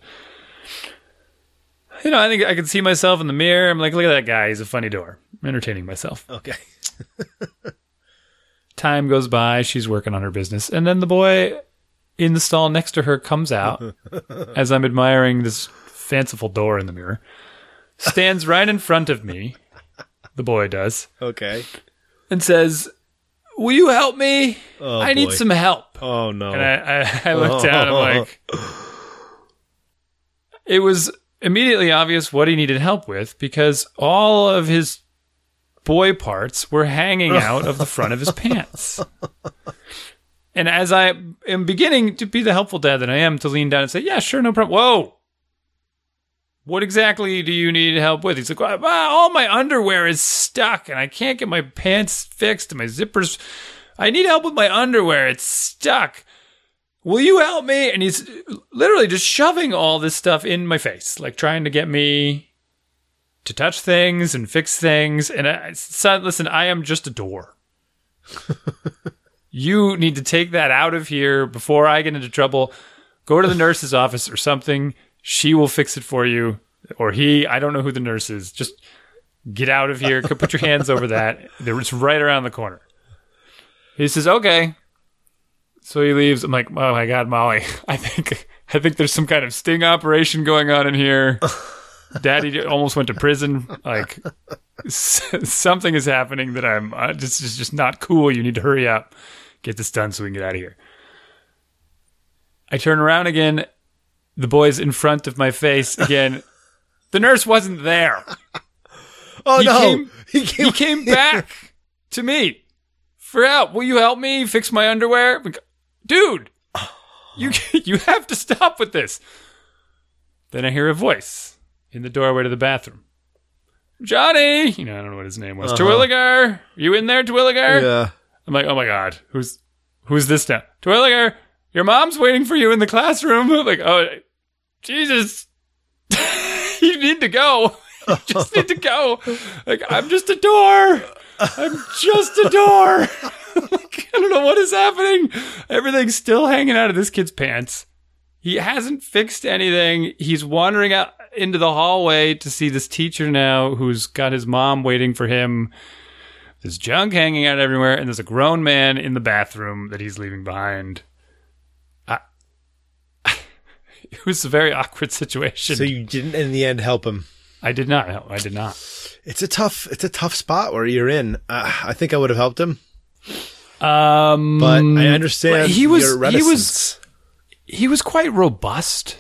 You know, I think I can see myself in the mirror. I'm like, look at that guy. He's a funny door. I'm entertaining myself. Okay. *laughs* Time goes by. She's working on her business. And then the boy in the stall next to her comes out *laughs* as I'm admiring this fanciful door in the mirror, stands right in front of me. The boy does. Okay. And says, Will you help me? Oh, I need boy. some help. Oh no. And I, I, I looked down I'm *laughs* like, it was immediately obvious what he needed help with because all of his boy parts were hanging *laughs* out of the front of his pants. And as I am beginning to be the helpful dad that I am, to lean down and say, Yeah, sure, no problem. Whoa. What exactly do you need help with? He's like, well, all my underwear is stuck and I can't get my pants fixed and my zippers. I need help with my underwear. It's stuck. Will you help me? And he's literally just shoving all this stuff in my face, like trying to get me to touch things and fix things. And I, son, listen, I am just a door. *laughs* you need to take that out of here before I get into trouble. Go to the nurse's office or something. She will fix it for you. Or he, I don't know who the nurse is. Just get out of here. Put your hands over that. It's right around the corner. He says, okay. So he leaves. I'm like, oh my god, Molly. *laughs* I think I think there's some kind of sting operation going on in here. *laughs* Daddy almost went to prison. Like something is happening that I'm uh, just is just not cool. You need to hurry up, get this done so we can get out of here. I turn around again. The boy's in front of my face again. *laughs* the nurse wasn't there. oh he no. came- he He came. came back to me for help. Will you help me fix my underwear? Dude, you *laughs* you have to stop with this. Then I hear a voice in the doorway to the bathroom. Johnny, you know I don't know what his name was. Uh-huh. Terwilliger, you in there, Twilliger? Yeah. I'm like, oh my god, who's who's this now? Twilliger, your mom's waiting for you in the classroom. *laughs* I'm like, oh Jesus, *laughs* you need to go. You just need to go. Like, I'm just a door. I'm just a door. Like, *laughs* I don't know what is happening. Everything's still hanging out of this kid's pants. He hasn't fixed anything. He's wandering out into the hallway to see this teacher now who's got his mom waiting for him. There's junk hanging out everywhere, and there's a grown man in the bathroom that he's leaving behind. I, *laughs* it was a very awkward situation. So you didn't in the end help him. I did not help. I did not. It's a tough. It's a tough spot where you're in. Uh, I think I would have helped him, Um, but I understand he was- he was- he was quite robust.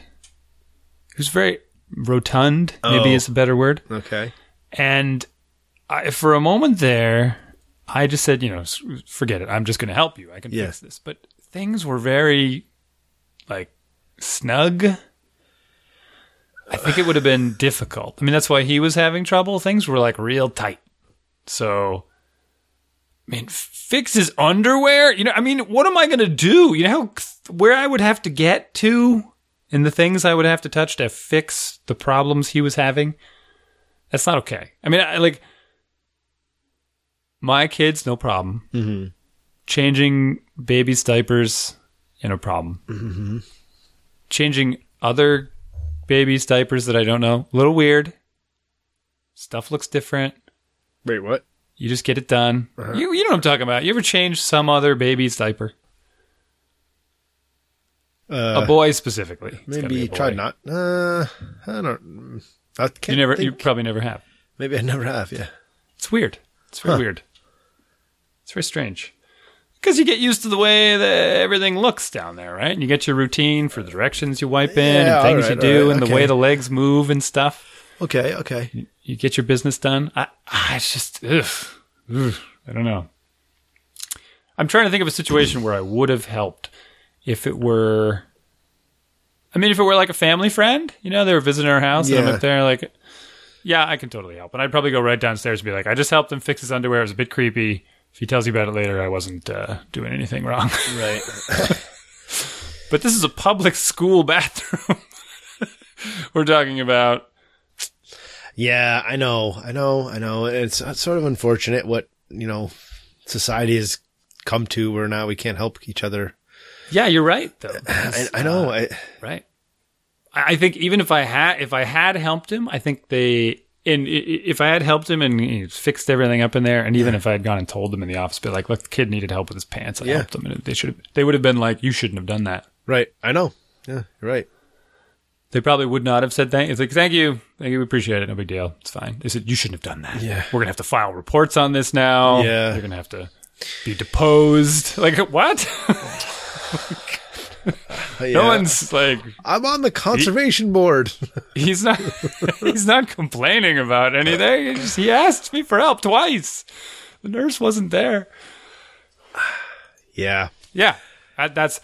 He was very rotund, maybe Oh. is a better word. okay. And I, for a moment there, I just said, you know, forget it. I'm just going to help you. I can Yeah. fix this. But things were very, like, snug. I think it would have been difficult. I mean, that's why he was having trouble. Things were like real tight. So, I mean, f- fix his underwear. You know, I mean, what am I going to do? You know, how, where I would have to get to and the things I would have to touch to fix the problems he was having. That's not okay. I mean, I like my kids, no problem. Mm-hmm. Changing babies' diapers, yeah, no problem. Mm-hmm. Changing other babies' diapers that I don't know, a little weird. Stuff looks different. Wait, what? You just get it done. Uh-huh. You, you know what I'm talking about. You ever change some other baby's diaper? Uh, a boy specifically. It's gotta be maybe boy. tried not. Uh, I don't. I can't You never. You probably never have. Maybe I never have. Yeah. It's weird. It's very Huh. weird. It's very strange. Because you get used to the way that everything looks down there, right? And you get your routine for the directions you wipe in Yeah, and things alright, you do alright, and the way the legs move and stuff. Okay. Okay. You get your business done. I, I it's just, ugh, ugh, I don't know. I'm trying to think of a situation where I would have helped if it were. I mean, if it were like a family friend, you know, they were visiting our house and I'm Yeah. up there, like, yeah, I can totally help. And I'd probably go right downstairs and be like, I just helped him fix his underwear. It was a bit creepy. If he tells you about it later, I wasn't uh, doing anything wrong. Right. *laughs* but this is a public school bathroom. *laughs* we're talking about. Yeah, I know, I know, I know. It's, it's sort of unfortunate what you know society has come to, where now we can't help each other. Yeah, you're right, though. *sighs* I, I know. Uh, I, right? I think even if I had if I had helped him, I think they i- if I had helped him and he fixed everything up in there, and even if I had gone and told them in the office, be like, look, the kid needed help with his pants, I Yeah. helped him, and they should have they would have been like, you shouldn't have done that. right. I know. Yeah, you're right. They probably would not have said thank. It's like thank you, thank you, we appreciate it, no big deal, it's fine. They said you shouldn't have done that. Yeah. we're gonna have to file reports on this now. Yeah. you're gonna have to be deposed. *laughs* Like what? *laughs* Yeah. no one's like I'm on the conservation board. *laughs* He's not. he's not complaining about anything. He, just, he asked me for help twice. The nurse wasn't there. *sighs* yeah. Yeah, that, that's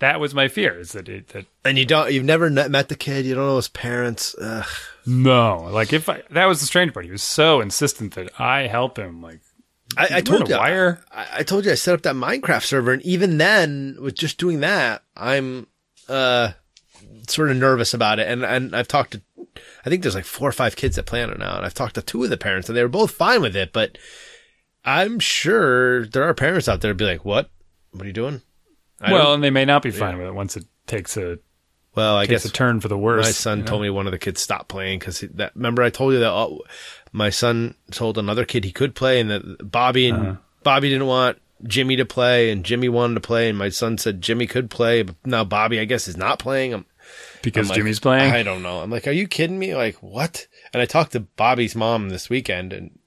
that was my fear. Is that it, that And you don't. You've never met the kid. You don't know his parents. Ugh. no? Like if I that was the strange part. He was so insistent that I help him. Like I, I told you. wire? I, I told you I set up that Minecraft server, and even then, with just doing that, I'm uh sort of nervous about it. And and I've talked to, I think there's like four or five kids that play on it now, and I've talked to two of the parents, and they were both fine with it. But I'm sure there are parents out there be like, "What? What are you doing?" I well, and they may not be fine with it once it takes a well, I guess a turn for the worse. My son you know? told me one of the kids stopped playing because that. Remember, I told you that uh, my son told another kid he could play, and that Bobby and Uh-huh. Bobby didn't want Jimmy to play, and Jimmy wanted to play, and my son said Jimmy could play, but now Bobby, I guess, is not playing. I'm, because like, Jimmy's playing. I don't know. I'm like, are you kidding me? Like, what? And I talked to Bobby's mom this weekend, and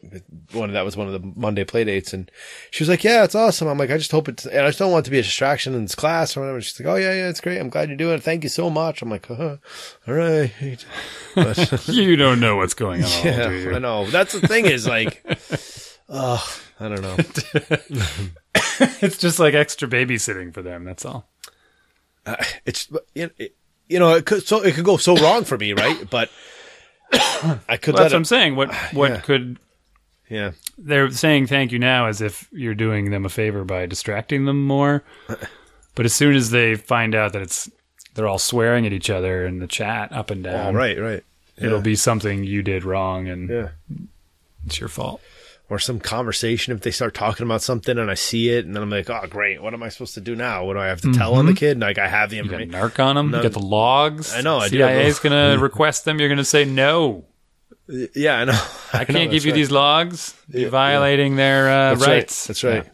one of that was one of the Monday play dates, and she was like, "Yeah, it's awesome." I'm like, I just hope it's, and I just don't want it to be a distraction in this class or whatever. She's like, "Oh yeah, yeah, it's great. I'm glad you're doing it. Thank you so much." I'm like, uh, "All right." *laughs* But, you don't know what's going on. *laughs* yeah? I know. That's the thing is like, *laughs* oh, I don't know. It's just like extra babysitting for them. That's all. It's you know, it, you know, it could so it could go so wrong for me, right? But I could Well, that's what it. I'm saying. What *sighs* what Yeah. could Yeah, they're saying thank you now as if you're doing them a favor by distracting them more. *laughs* But as soon as they find out that it's they're all swearing at each other in the chat up and oh, down, oh, right, right. it'll be something you did wrong and Yeah. it's your fault. Or some conversation if they start talking about something and I see it and then I'm like, oh great, what am I supposed to do now? What do I have to tell on the kid? Like I have the You information. narc on them. You got the logs. I know, I CIA is going *laughs* to request them. You're going to say no. Yeah, I know. *laughs* I can't give you these logs. You're violating their uh, That's rights. Right. That's right.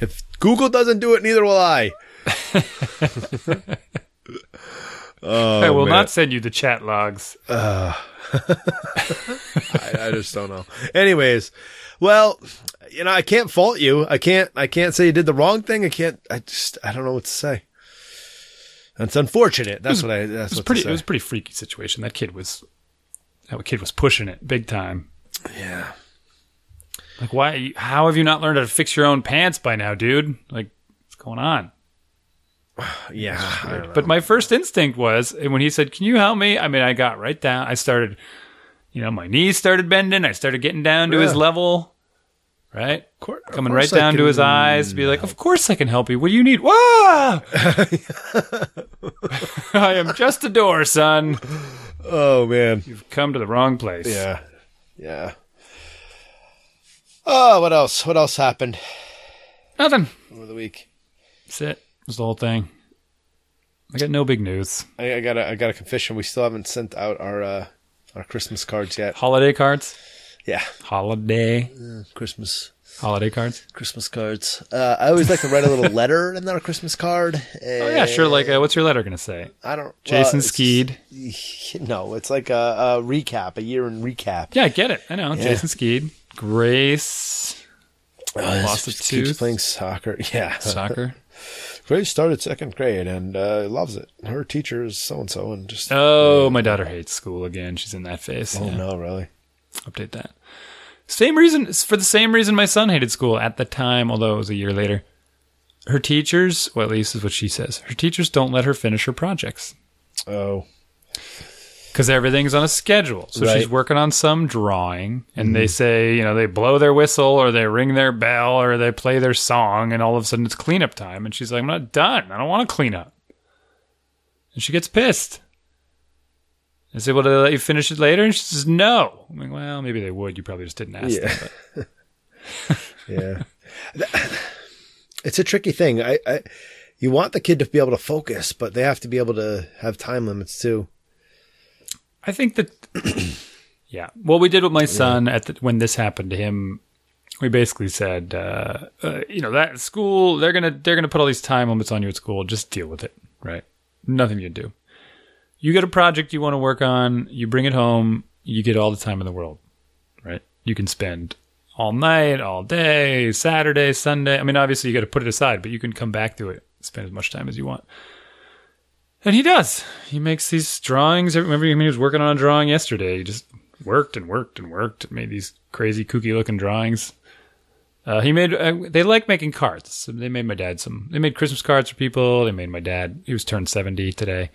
If Google doesn't do it, neither will I. *laughs* oh, I will man. not send you the chat logs. I, I just don't know. Anyways, well, you know, I can't fault you. I can't. I can't say you did the wrong thing. I can't. I just. I don't know what to say. That's unfortunate. That's what I. That's It was what pretty. It was a pretty freaky situation. That kid was. That kid was pushing it big time. Yeah. Like, why? How have you not learned how to fix your own pants by now, dude? Like, what's going on? *sighs* Yeah. I don't know. But my first instinct was and when he said, "Can you help me?" I mean, I got right down. I started, you know, my knees started bending. I started getting down to his level, right? cour- of Coming course right I down to his eyes. Be like, "Of course I can help you. What do you need?" Whoa! *laughs* I am just a door, son. Oh man. You've come to the wrong place. Yeah. Yeah. Oh, what else? What else happened Nothing. over the week? That's it. That's the whole thing. I got no big news. I, I got a I got a confession. We still haven't sent out our uh, our Christmas cards yet. Holiday cards. Yeah, Holiday. Christmas. Holiday cards. Christmas cards. Uh, I always like to write a little *laughs* letter in a Christmas card. Oh yeah, sure. Like, uh, what's your letter gonna say? I don't. Jason well, Skeed. *laughs* No, it's like a, a recap, a year in recap. Yeah, I get it. I know. Jason Skeed. Grace. Lost a keeps tooth. playing soccer. *laughs* Yeah, Soccer. Grace started second grade and uh, loves it. Her teacher is so and so, and just Oh, my daughter hates school again. She's in that phase. oh Yeah. no, really. Update that. Same reason for the same reason my son hated school at the time, although it was a year later. Her teachers, well, at least is what she says. Her teachers don't let her finish her projects Oh, because everything's on a schedule. So she's working on some drawing, and they mm. say, you know, they blow their whistle or they ring their bell or they play their song, and all of a sudden it's cleanup time, and she's like, "I'm not done. I don't want to clean up," and she gets pissed. I say, "Well, do they let you finish it later?" And she says, "No." I'm like, "Well, maybe they would. You probably just didn't ask Yeah. them." *laughs* Yeah. it's a tricky thing. I, I, you want the kid to be able to focus, but they have to be able to have time limits too. I think that, *clears throat* yeah. Well, we did with my son at the, when this happened to him, we basically said, uh, uh, you know, that school they're gonna they're gonna put all these time limits on you at school. Just deal with it, right? Nothing you can do. You get a project you want to work on, you bring it home, you get all the time in the world, right? You can spend all night, all day, Saturday, Sunday. I mean, obviously you got to put it aside, but you can come back to it, spend as much time as you want. And he does. He makes these drawings. Remember, he was working on a drawing yesterday. He just worked and worked and worked. Made these crazy, kooky looking drawings. Uh, he made. Uh, they like making cards. They made my dad some. They made Christmas cards for people. They made my dad. He was turned seventy today.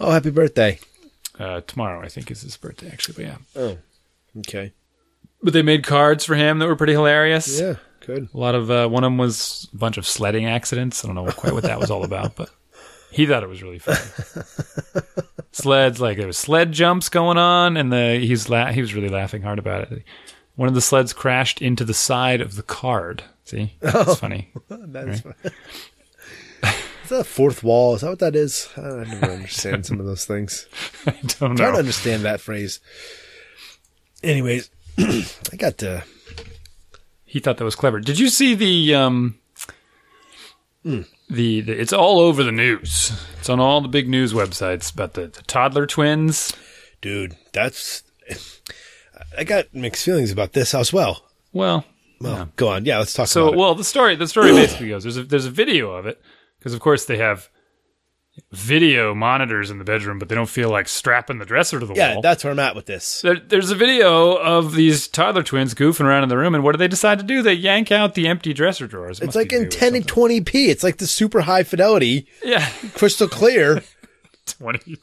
Oh, happy birthday! Uh, tomorrow, I think, is his birthday. Actually, but yeah. Oh, okay. But they made cards for him that were pretty hilarious. Yeah, good. A lot of uh, one of them was a bunch of sledding accidents. I don't know quite what that was all about, but he thought it was really funny. *laughs* Sleds, like there was sled jumps going on, and the he's la- he was really laughing hard about it. One of the sleds crashed into the side of the card. See, that's funny. *laughs* That's fine. Is that a fourth wall? Is that what that is? I never understand some of those things. *laughs* I don't know. trying to understand that phrase. Anyways, *clears throat* I got to. He thought that was clever. Did you see the um the, the it's all over the news. It's on all the big news websites about the, the toddler twins. Dude, that's. I got mixed feelings about this as well. Well, Well, go on. Yeah, let's talk So, about it. well, the story the story basically goes there's a, there's a video of it because of course they have video monitors in the bedroom, but they don't feel like strapping the dresser to the Yeah, wall. Yeah, that's where I'm at with this. there, there's a video of these toddler twins goofing around in the room, and what do they decide to do? They yank out the empty dresser drawers. It It's like in 10 and 20p. It's like the super high fidelity, yeah, crystal clear. *laughs* 20,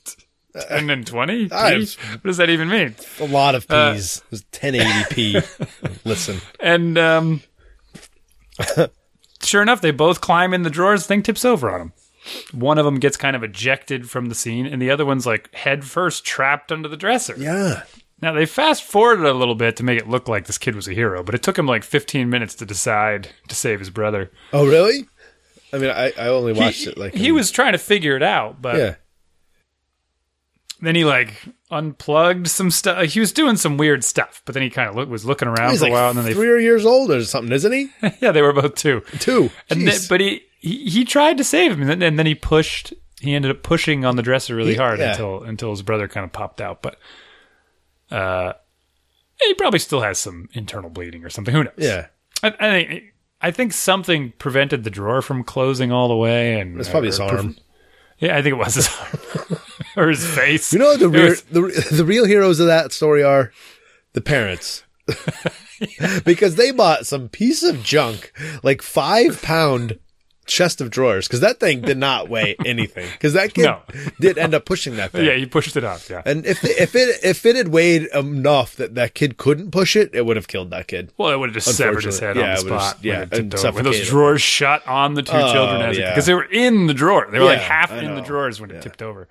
10 and 20? *laughs* I- What does that even mean? A lot of Uh, p's. it was 1080p. *laughs* Listen. And um, sure enough, they both climb in the drawers. Thing tips over on them. One of them gets kind of ejected from the scene, and the other one's like head first trapped under the dresser. Yeah. Now they fast forwarded a little bit to make it look like this kid was a hero, but it took him like 15 minutes to decide to save his brother. Oh, really? I mean, I, I only He, watched it like. he in- was trying to figure it out, but Yeah. Then he like unplugged some stuff. He was doing some weird stuff, but then he kind of look, was looking around He's for like a while, and then they three years old or something, isn't he? *laughs* yeah they were both two. Two. And then, but he, he he tried to save him, and then, and then he pushed. He ended up pushing on the dresser really He- hard yeah. until until his brother kind of popped out. But uh, he probably still has some internal bleeding or something. Who knows? yeah. I, I think I think something prevented the drawer from closing all the way, and It's probably his arm. Yeah, I think it was his *laughs* arm or his face. You know the real, was- the the real heroes of that story are the parents. *laughs* because they bought some piece of junk, like five pound chest of drawers, because that thing did not weigh *laughs* anything. Because that kid No. did end up pushing that thing. yeah, he pushed it off. Yeah. And if if it if it had weighed enough that that kid couldn't push it, it would have killed that kid. Well, it would have just severed his head Unfortunately. on Yeah, the spot. just- yeah, when, it and over. when those drawers shut on the two Oh, children as yeah. because they were in the drawer. They were like half in the drawers when it tipped over.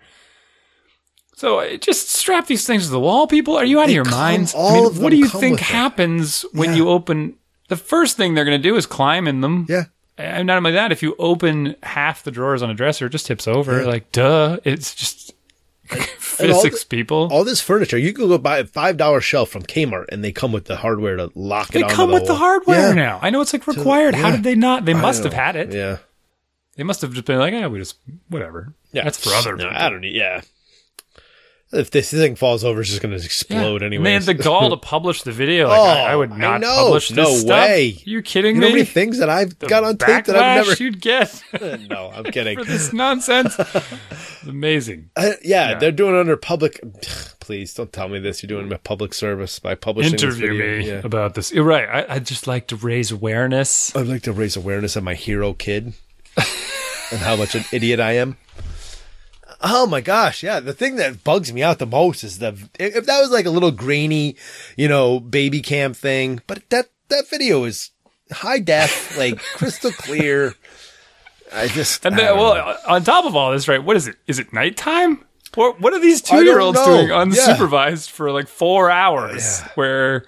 So uh, just strap these things to the wall, people. Are you out of your minds? all I mean, of what do you think with it. happens when Yeah. you open? The first thing they're going to do is climb in them. Yeah. And not only that, if you open half the drawers on a dresser, it just tips over. Like, duh. It's just *laughs* physics people. All this furniture, you could go buy a five dollar shelf from Kmart, and they come with the hardware to lock it. they come the with the hardware Yeah. now. I know it's like required. How yeah. did they not? They must have had it. Yeah, They must have just been like, yeah, we just whatever. yeah. That's for other No, people. I don't need. Yeah. If this thing falls over, it's just going to explode Yeah. anyway. Man, the gall to *laughs* publish the video. Like, Oh, I, I would I not know. publish this No stuff. way. you kidding You know how me? many things that I've The got on tape that I've never. you'd get *laughs* no, I'm *laughs* kidding. for this nonsense. It's amazing. Uh, yeah, Yeah. they're doing it under public. *sighs* Please don't tell me this. You're doing a public service by publishing this Interview me Yeah. about this. You're right. I, I'd just like to raise awareness. I'd like to raise awareness of my hero kid and how much an idiot I am. Oh my gosh, yeah. The thing that bugs me out the most is the if that was like a little grainy, you know, baby cam thing, but that that video is high def, *laughs* like crystal clear. I just And then, don't know. well, on top of all this, right? What is it? Is it nighttime? What What are these two year olds doing Yeah. unsupervised for like four hours? Yeah. Where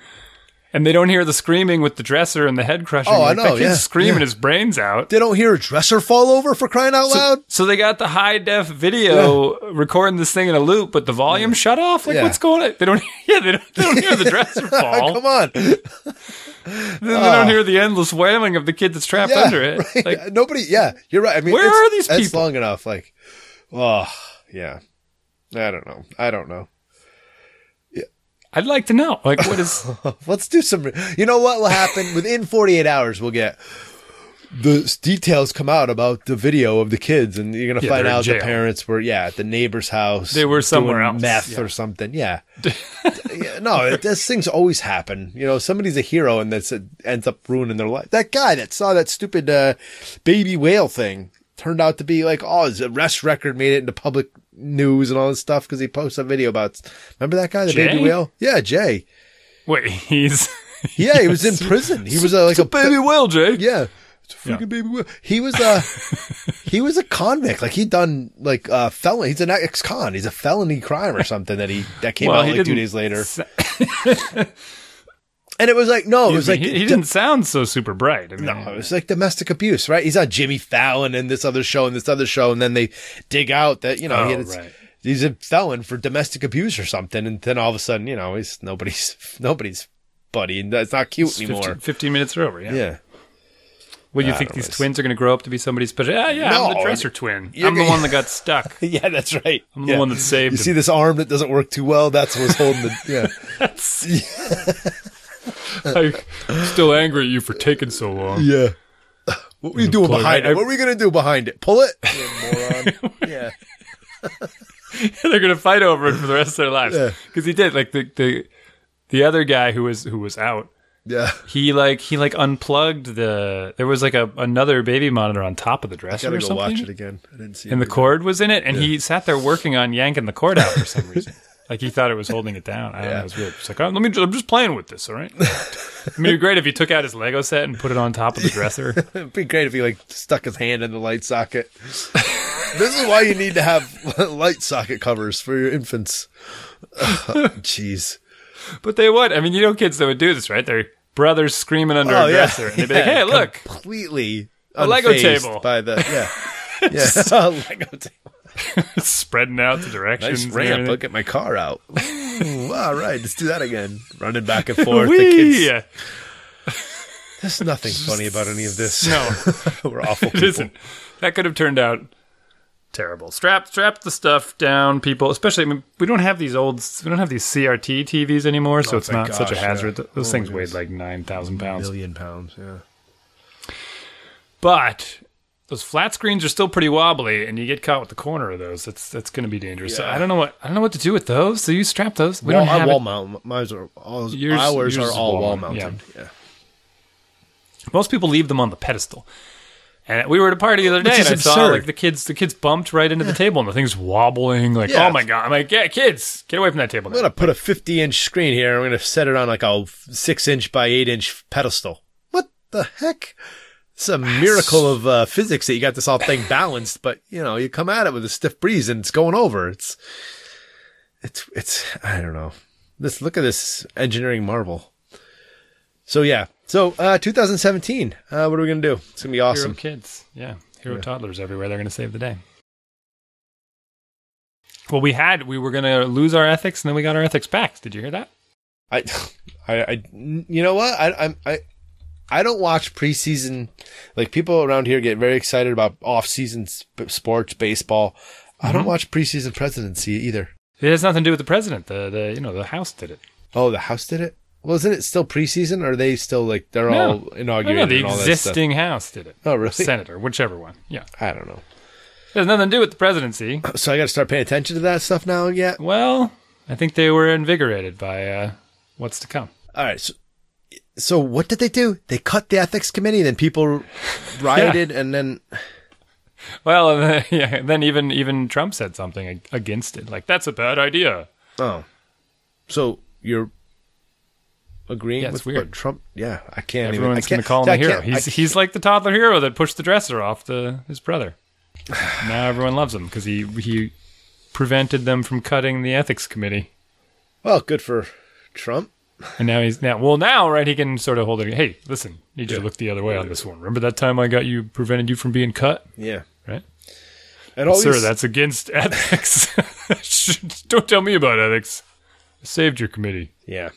and they don't hear the screaming with the dresser and the head crushing. Oh, I like, know, That kid's yeah, screaming yeah. his brains out. they don't hear a dresser fall over for crying out loud. So they got the high def video recording this thing in a loop, but the volume shut off. Like Yeah. what's going on? They don't. *laughs* Yeah, they don't, they don't hear the dresser *laughs* fall. Come on, *laughs* Then they don't ah. hear the endless wailing of the kid that's trapped yeah, under it. right. Like, nobody. Yeah, you're right. I mean, Where it's- are these people? It's long enough. Like, oh yeah. I don't know. I don't know. I'd like to know. Like, what is? *laughs* Let's do some. You know what will happen within 48 hours? We'll get the details come out about the video of the kids, and you're gonna Yeah, find out the parents were yeah at the neighbor's house. They were somewhere else, meth yeah. or something. Yeah. *laughs* yeah no, it, this things always happen. You know, somebody's a hero and that's ends up ruining their life. That guy that saw that stupid uh, baby whale thing turned out to be like, oh, his arrest record made it into public news and all this stuff because he posts a video about. Remember that guy, the Jay? baby whale? Yeah, Jay. Wait, he's *laughs* Yeah, he was in prison. He was uh, like it's a baby whale, Jay. Yeah. It's a freaking Yeah. baby whale. He was a *laughs* he was a convict. Like he'd done like uh felon. He's an ex con. He's a felony crime or something that he that came Well, out like two days later. sa- *laughs* And it was like no, it was like he, he didn't sound so super bright. I mean, no, it was like domestic abuse, right? He's on Jimmy Fallon and this other show and this other show, and then they dig out that you know he Oh, had, right. he's a felon for domestic abuse or something, and then all of a sudden, you know, he's nobody's *laughs* nobody's buddy, and that's not cute It's anymore. 15, 15 minutes are over. Yeah. Yeah. Well, you I think these know. twins are going to grow up to be somebody's special? Yeah, yeah. I'm the No, dresser twin. I'm the one that got stuck. *laughs* Yeah, that's right. I'm the Yeah. one that saved You him. see this arm that doesn't work too well? That's what's holding the. Yeah. *laughs* *laughs* I'm still angry at you for taking so long. Yeah. What were you doing plug- behind I- it? What were we gonna do behind it? Pull it? *laughs* You moron. *laughs* yeah. They're going to fight over it for the rest of their lives Yeah. because he did. Like the the the other guy who was who was out. Yeah. He like he like unplugged the. There was like a another baby monitor on top of the dresser Gotta or go something. watch it again. I didn't see and it. the cord was in it, and he sat there working on yanking the cord out for some reason. Like he thought it was holding it down. I don't know. It was weird. It's like, oh, let me. I'm just playing with this. All right. I *laughs* mean, it'd be great if he took out his Lego set and put it on top of the dresser. *laughs* It'd be great if he like stuck his hand in the light socket. this is why you need to have *laughs* light socket covers for your infants. Jeez. but they would. I mean, you know, kids that would do this, right? Their brothers screaming under oh, a dresser, and they'd be like, Oh, "Hey, look, Completely A Lego table. by the yeah. Yeah, a Lego table. *laughs* spreading out the directions." Nice ramp. Look at my car out. *laughs* Ooh, all right, let's do that again. Running back and *laughs* forth. The kids. There's nothing funny about any of this. No, We're awful it people. isn't. That could have turned out terrible. Strap, strap the stuff down, people. Especially, I mean, we don't have these old, we don't have these CRT TVs anymore, so Oh, it's not such a hazard. yeah. Those Oh, things weighed like nine thousand pounds. Million pounds. Yeah. But those flat screens are still pretty wobbly, and you get caught with the corner of those. That's that's going to be dangerous. So Yeah. I don't know what I don't know what to do with those. So you strap those. We don't have wall mount. Mine's are all, Yours- ours yours are all wall wall mount, mounted. Yeah. Most people leave them on the pedestal. And we were at a party the other day, and I is saw like the kids. The kids bumped right into the table, and the thing's wobbling. Like, oh Yeah. oh my god! I'm like, yeah, kids, get away from that table. I'm Now. gonna put a 50 inch screen here. I'm gonna set it on like a six inch by eight inch pedestal. What the heck? It's a miracle of uh, physics that you got this all thing balanced, but you know, you come at it with a stiff breeze and it's going over. It's, it's, it's, I don't know. This, look at this engineering marvel. So yeah. So, uh, 2017, uh, what are we gonna do? It's gonna be Hero awesome. kids, yeah, hero toddlers everywhere. They're going to save the day. Well, we had we were gonna lose our ethics, and then we got our ethics back. Did you hear that? I, *laughs* I, I you know what? I, I'm, I, I don't watch preseason. Like people around here get very excited about off-season sp- sports, baseball. I don't watch preseason presidency either. It has nothing to do with the president. The the you know the House did it. Oh, the House did it. Well, isn't it still preseason? Or are they still like they're No. all No, inaugurated? no, the and all that stuff? existing House did it. Oh, really? Senate or whichever one. Yeah, I don't know. it has nothing to do with the presidency. *clears throat* So I got to start paying attention to that stuff now. Yeah. Well, I think they were invigorated by uh, what's to come. All right. So, so what did they do? They cut the ethics committee, and then people *laughs* rioted, and then Well, and *laughs* then, yeah, then even even Trump said something against it, like that's a bad idea. oh, so you're agreeing Yeah, with weird. Trump? Yeah, I can't. Everyone's even, gonna call him I a hero. He's he's like the toddler hero that pushed the dresser off the, his brother. *sighs* now everyone loves him because he he prevented them from cutting the ethics committee, well, good for Trump. And now he's now well now right he can sort of hold it. Hey, listen, need you to look the other way on this one. Remember that time I got you prevented you from being cut, Yeah, right? and all Sir, these- that's against *laughs* ethics. *laughs* Don't tell me about ethics. I saved your committee. yeah.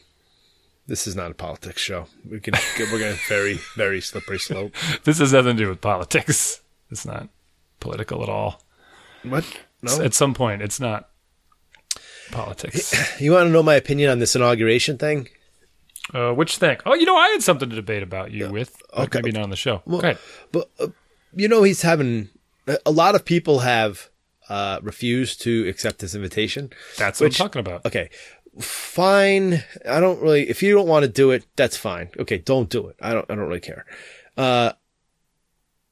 This is not a politics show. We can we're going very very slippery slope. *laughs* This has nothing to do with politics. It's not political at all. What? No. At some point, it's not politics. *laughs* You want to know my opinion on this inauguration thing? Uh, which thing? Oh, you know, I had something to debate about you with. but Okay. Maybe not on the show. Well. But uh, you know, he's having a- lot of people have uh, refused to accept this invitation. That's what which- I'm talking about. Okay, fine. I don't really. If you don't want to do it, that's fine. Okay, don't do it. I don't. I don't really care. Uh,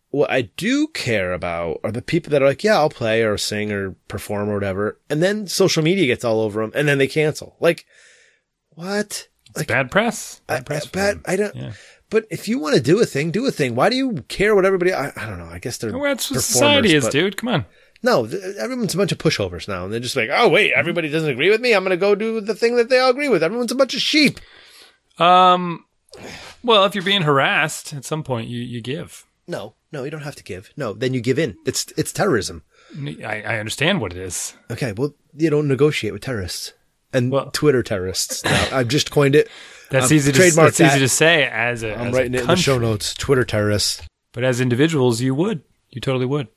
what I do care about are the people that are like, yeah, I'll play or sing or perform or whatever, and then social media gets all over them, and then they cancel. Like, what? It's bad press. Bad I, press. but. I don't. Yeah. But if you want to do a thing, do a thing. Why do you care what everybody? I, I don't know. I guess they're Well, that's what society is, dude. Come on. No, everyone's a bunch of pushovers now, and they're just like, oh wait, everybody doesn't agree with me. I'm going to go do the thing that they all agree with. Everyone's a bunch of sheep. Um, well, if you're being harassed, at some point you, you give. No, no, you don't have to give. No, then you give in. It's it's terrorism. I, I understand what it is. Okay, well, you don't negotiate with terrorists and Well- Twitter terrorists. Now, *laughs* I've just coined it. That's easy to trademark that's easy to say as a, I'm as a writing it in the show notes. Twitter terrorists. But as individuals, you would. You totally would.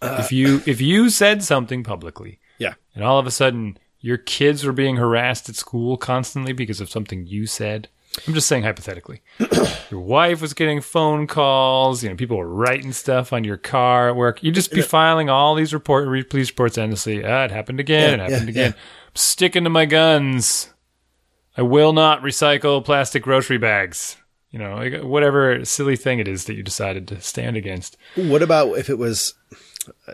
Uh, if you if you said something publicly, Yeah. and all of a sudden your kids were being harassed at school constantly because of something you said. I'm just saying hypothetically. *clears throat* your wife was getting phone calls. You know, people were writing stuff on your car at work. You'd just be filing all these report re- police reports endlessly. Ah, it happened again. Yeah, it happened yeah, again. I'm sticking to my guns. I will not recycle plastic grocery bags. You know, whatever silly thing it is that you decided to stand against. What about if it was?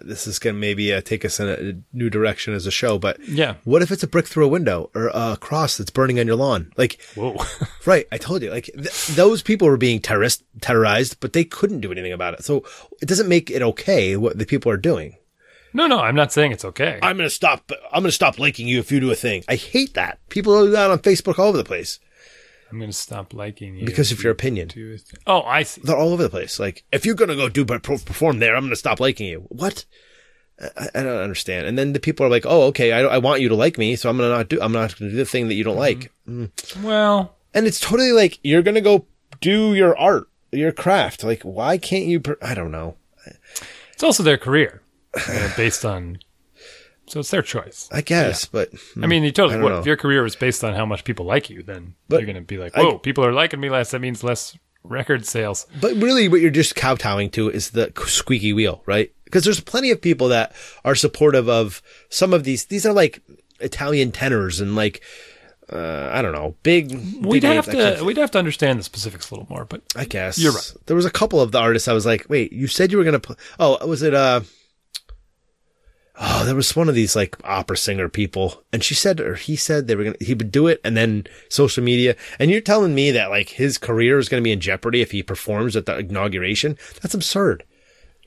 This is going to maybe uh, take us in a new direction as a show, but Yeah. what if it's a brick through a window or a cross that's burning on your lawn? Like, Whoa. *laughs* Right, I told you. Like th- those people were being terrorist terrorized, but they couldn't do anything about it. So it doesn't make it okay what the people are doing. no, no, I'm not saying it's okay. I'm gonna stop. I'm gonna stop liking you if you do a thing. I hate that. People do that on Facebook all over the place I'm going to stop liking you. because of your opinion. Oh, I see. They're all over the place. Like if you're gonna go do but perform there, I'm gonna stop liking you. What? I, I don't understand. And then the people are like, "Oh, okay, I, I want you to like me, so I'm gonna not do. I'm not gonna do the thing that you don't mm-hmm. like." Mm. Well, And it's totally like you're gonna go do your art, your craft. Like, why can't you? Per- I don't know. it's also their career you know, based on. So it's their choice. I guess, but I mean, you totally I. If your career was based on how much people like you, then But you're going to be like, I- whoa, people are liking me less. That means less record sales. But really, what you're just kowtowing to is the squeaky wheel, right? Because there's plenty of people that are supportive of some of these. These are like Italian tenors and like, uh, I don't know, big. We'd big have to can't- we'd have to understand the specifics a little more, but I guess You're right. There was a couple of the artists I was like, wait, you said you were gonna. Pl- oh, was it? Uh, oh, there was one of these like opera singer people, and she said or he said they were gonna he would do it, and then social media, and you're telling me that like his career is gonna be in jeopardy if he performs at the inauguration? That's absurd.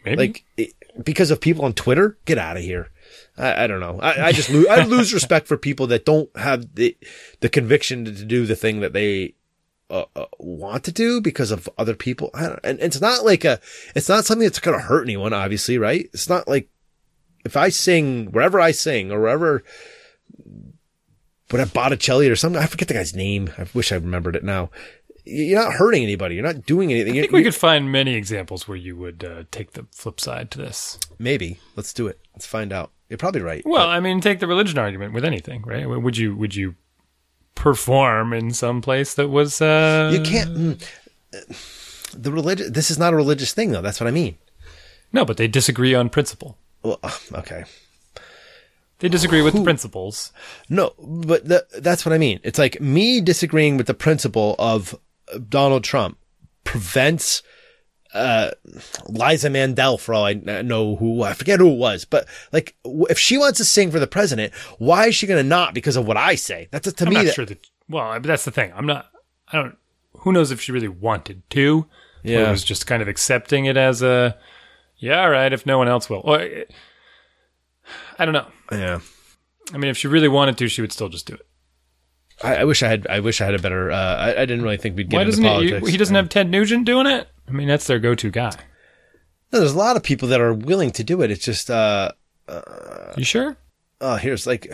maybe Like it, because of people on Twitter, get out of here. I, I don't know. I, I just lose, I lose *laughs* respect for people that don't have the the conviction to, do the thing that they uh, uh, want to do because of other people. I don't, and it's not like a, it's not something that's going to hurt anyone. Obviously, right? It's not like if I sing wherever I sing or wherever, but at Botticelli or something, I forget the guy's name. I wish I remembered it now. You're not hurting anybody. You're not doing anything. I think we could find many examples where you would uh, take the flip side to this. Maybe. Let's do it. Let's find out. You're probably right. Well, I mean, take the religion argument with anything, right? Would you would you perform in some place that was uh You can't. mm, The religion. This is not a religious thing, though. That's what I mean. No, but they disagree on principle. Well, okay. They disagree with the principles. No, but the, that's what I mean. It's like me disagreeing with the principle of Donald Trump prevents uh, Liza Mandel, for all I know who, I forget who it was, but like, if she wants to sing for the president, why is she going to not because of what I say? That's to I'm me. not that, sure that. Well, that's the thing. I'm not. I don't. Who knows if she really wanted to? Or Yeah. was just kind of accepting it as a. Yeah, all right. If no one else will, or, I don't know. Yeah. I mean, if she really wanted to, she would still just do it. I, I wish I had, I wish I had a better, uh, I, I didn't really think we'd get Why into doesn't he? politics. He doesn't have Ted Nugent doing it. I mean, that's their go-to guy. No, there's a lot of people that are willing to do it. It's just, uh, You sure? oh, here's like,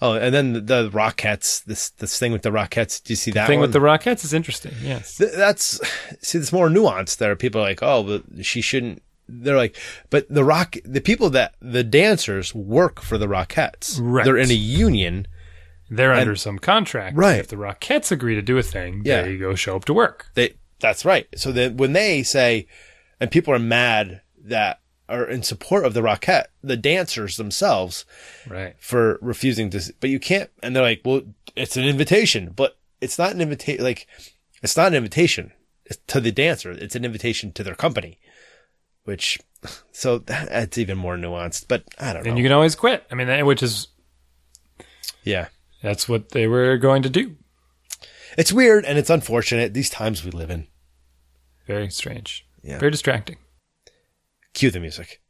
oh, and then the, the Rockettes, this, this thing with the Rockettes. Do you see that the Thing one? with the Rockettes is interesting. Yes. Th- that's see it's more nuanced there people are like oh but she shouldn't they're like but the rock the people that the dancers work for the rockettes Right. they're in a union They're under some contract. Right. If the Rockettes agree to do a thing, Yeah. they go show up to work. they that's right so that when they say and people are mad that are in support of the rockette the dancers themselves Right. for refusing to but you can't and they're like well it's an invitation but it's not an invitation like it's not an invitation to the dancer it's an invitation to their company which *laughs* so that's even more nuanced but i don't know And you can always quit. I mean, which is yeah that's what they were going to do. it's weird and it's unfortunate these times we live in Very strange. Yeah. Very distracting. cue the music